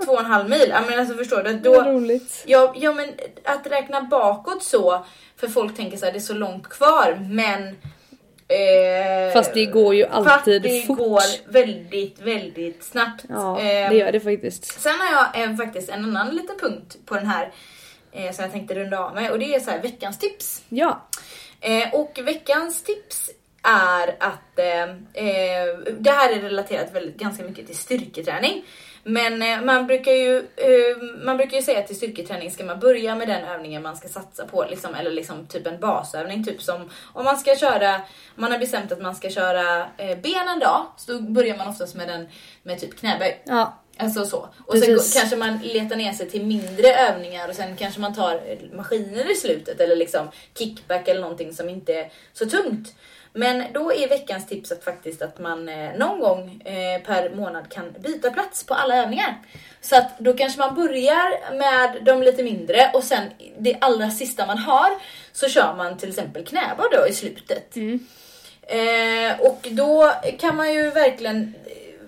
[SPEAKER 1] två och en halv mil. Men alltså förstår du? Då,
[SPEAKER 2] roligt.
[SPEAKER 1] ja, ja, men att räkna bakåt så, för folk tänker så här, det är så långt kvar, men Eh,
[SPEAKER 2] Fast det går ju alltid
[SPEAKER 1] fast det
[SPEAKER 2] fort.
[SPEAKER 1] går väldigt, väldigt snabbt.
[SPEAKER 2] Ja,
[SPEAKER 1] Eh,
[SPEAKER 2] det gör det faktiskt.
[SPEAKER 1] Sen har jag eh, faktiskt en annan liten punkt på den här eh, som jag tänkte runda av med och det är så här veckans tips.
[SPEAKER 2] Ja.
[SPEAKER 1] Eh, och veckans tips är att eh, eh, det här är relaterat väldigt, ganska mycket till styrketräning. Men eh, man, brukar ju, eh, man brukar ju säga att till styrketräning ska man börja med den övningen man ska satsa på. Liksom, eller liksom typ en basövning. Typ som om man ska köra, om man har bestämt att man ska köra eh, ben en dag. Så då börjar man oftast med den med typ knäböj.
[SPEAKER 2] Ja.
[SPEAKER 1] Alltså så. Och sen
[SPEAKER 2] Precis.
[SPEAKER 1] går- kanske man letar ner sig till mindre övningar och sen kanske man tar maskiner i slutet eller liksom kickback eller någonting som inte är så tungt. Men då är veckans tips att faktiskt att man eh, någon gång eh, per månad kan byta plats på alla övningar. Så att då kanske man börjar med de lite mindre och sen det allra sista man har så kör man till exempel knäböj då i slutet. Eh, och då kan man ju verkligen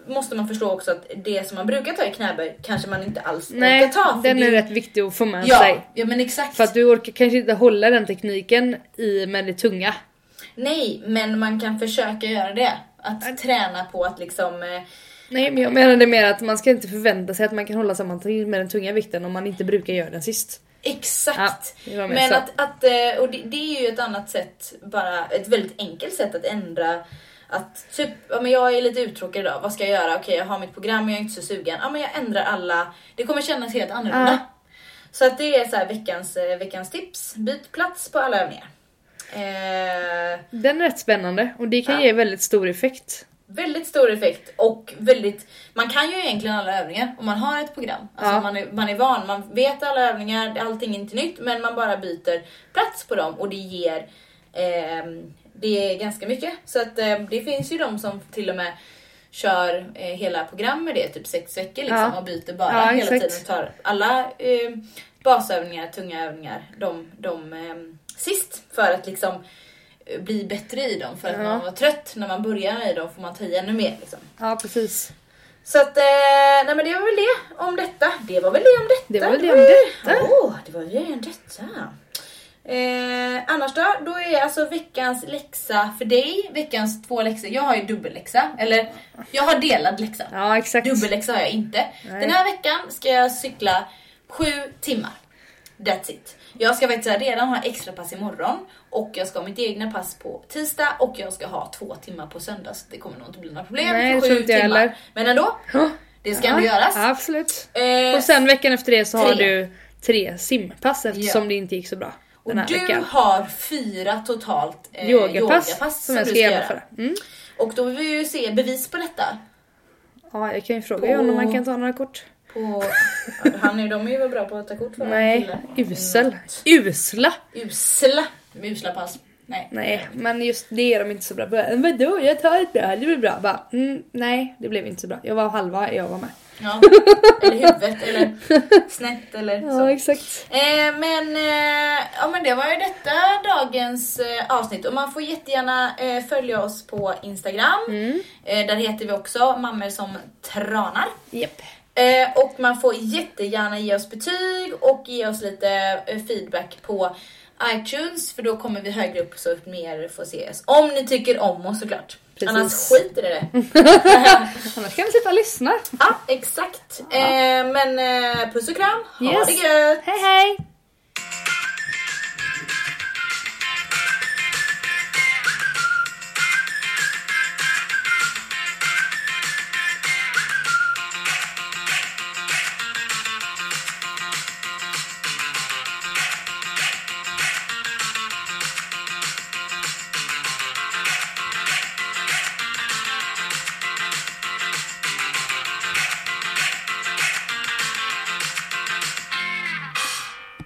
[SPEAKER 1] måste man förstå också att det som man brukar ta i knäböj kanske man inte alls
[SPEAKER 2] Nej,
[SPEAKER 1] orkar ta. för
[SPEAKER 2] den
[SPEAKER 1] det-
[SPEAKER 2] är rätt viktig att få med
[SPEAKER 1] ja,
[SPEAKER 2] sig.
[SPEAKER 1] ja men exakt.
[SPEAKER 2] För att du orkar kanske inte hålla den tekniken i med det tunga.
[SPEAKER 1] Nej, men man kan försöka göra det. Att träna på att liksom... Eh,
[SPEAKER 2] Nej men jag menade mer att man ska inte förvänta sig att man kan hålla samman till med den tunga vikten om man inte brukar göra den sist.
[SPEAKER 1] exakt.
[SPEAKER 2] Ja,
[SPEAKER 1] men
[SPEAKER 2] så.
[SPEAKER 1] att, att eh, och det, det är ju ett annat sätt, bara ett väldigt enkelt sätt att ändra att typ, ja men jag är lite uttråkad idag, vad ska jag göra? Okej jag har mitt program, jag är inte så sugen. Ja men jag ändrar alla, det kommer kännas helt annorlunda.
[SPEAKER 2] Ja.
[SPEAKER 1] Så att det är så här veckans, eh, veckans tips, byt plats på alla övningar. Eh,
[SPEAKER 2] Den är rätt spännande och det kan
[SPEAKER 1] Ja.
[SPEAKER 2] ge väldigt stor effekt.
[SPEAKER 1] Väldigt stor effekt och väldigt, man kan ju egentligen alla övningar om man har ett program. Alltså
[SPEAKER 2] Ja.
[SPEAKER 1] man, är, man är van, man vet alla övningar, allting är inte nytt men man bara byter plats på dem och det ger ehm, det är ganska mycket. Så att eh, det finns ju de som till och med kör eh, hela program med det, typ sex veckor liksom
[SPEAKER 2] Ja.
[SPEAKER 1] och byter bara
[SPEAKER 2] Ja,
[SPEAKER 1] hela
[SPEAKER 2] exakt.
[SPEAKER 1] tiden. Tar alla eh, basövningar, tunga övningar, de, de eh, sist för att liksom eh, bli bättre i dem. För att
[SPEAKER 2] Ja.
[SPEAKER 1] man var trött när man börjar i dem får man ta i ännu mer. Liksom.
[SPEAKER 2] Ja precis.
[SPEAKER 1] Så att, eh, nej men det var väl det om detta. Det var väl det om detta.
[SPEAKER 2] Det var väl det om detta.
[SPEAKER 1] Åh, det var det om detta. Eh, annars då? Då är alltså veckans läxa för dig, veckans två läxor. Jag har ju dubbelläxa, eller jag har delad läxa.
[SPEAKER 2] Ja exakt.
[SPEAKER 1] Dubbelläxa har jag inte.
[SPEAKER 2] Nej.
[SPEAKER 1] Den här veckan ska jag cykla sju timmar. That's it. Jag ska faktiskt redan ha extra pass imorgon och jag ska ha mitt egna pass på tisdag och jag ska ha två timmar på söndag så det kommer nog inte bli några problem
[SPEAKER 2] Nej,
[SPEAKER 1] sju timmar.
[SPEAKER 2] heller.
[SPEAKER 1] Men ändå,
[SPEAKER 2] Ja.
[SPEAKER 1] det ska ändå göras.
[SPEAKER 2] Ja, absolut.
[SPEAKER 1] Eh,
[SPEAKER 2] Och sen veckan efter det så har
[SPEAKER 1] tre.
[SPEAKER 2] du tre simpass eftersom
[SPEAKER 1] Ja.
[SPEAKER 2] det inte gick så bra
[SPEAKER 1] och du
[SPEAKER 2] veckan.
[SPEAKER 1] har fyra totalt eh,
[SPEAKER 2] Yogapass, som jag
[SPEAKER 1] du
[SPEAKER 2] ska genomföra. Mm.
[SPEAKER 1] Och då vill vi ju se bevis på detta.
[SPEAKER 2] Ja, jag kan ju fråga
[SPEAKER 1] På-
[SPEAKER 2] om man kan ta några kort.
[SPEAKER 1] På, han är, de är ju väl bra på att ta kort för
[SPEAKER 2] Nej, usel. Usla!
[SPEAKER 1] Usla. De är usla pass. Nej.
[SPEAKER 2] Nej, men just det är de inte så bra på. Men Vadå, jag tar ett bra, det blir bra. Bara, mm, nej, det blev inte så bra. Jag var halva, jag var med.
[SPEAKER 1] Ja. Eller huvudet eller snett eller så.
[SPEAKER 2] Ja, exakt.
[SPEAKER 1] Eh, men, eh, ja, men det var ju detta dagens eh, avsnitt och man får jättegärna eh, följa oss på Instagram. Eh, där heter vi också mammor som tranar.
[SPEAKER 2] Japp.
[SPEAKER 1] Eh, och man får jättegärna ge oss betyg och ge oss lite eh, feedback på iTunes för då kommer vi högre upp så att mer får se oss. Om ni tycker om oss såklart.
[SPEAKER 2] Precis.
[SPEAKER 1] Annars skiter i det.
[SPEAKER 2] Annars kan vi sitta och lyssna.
[SPEAKER 1] ja, exakt. Eh, men eh, puss och kram. Ha
[SPEAKER 2] Yes.
[SPEAKER 1] det gött!
[SPEAKER 2] Hej hej!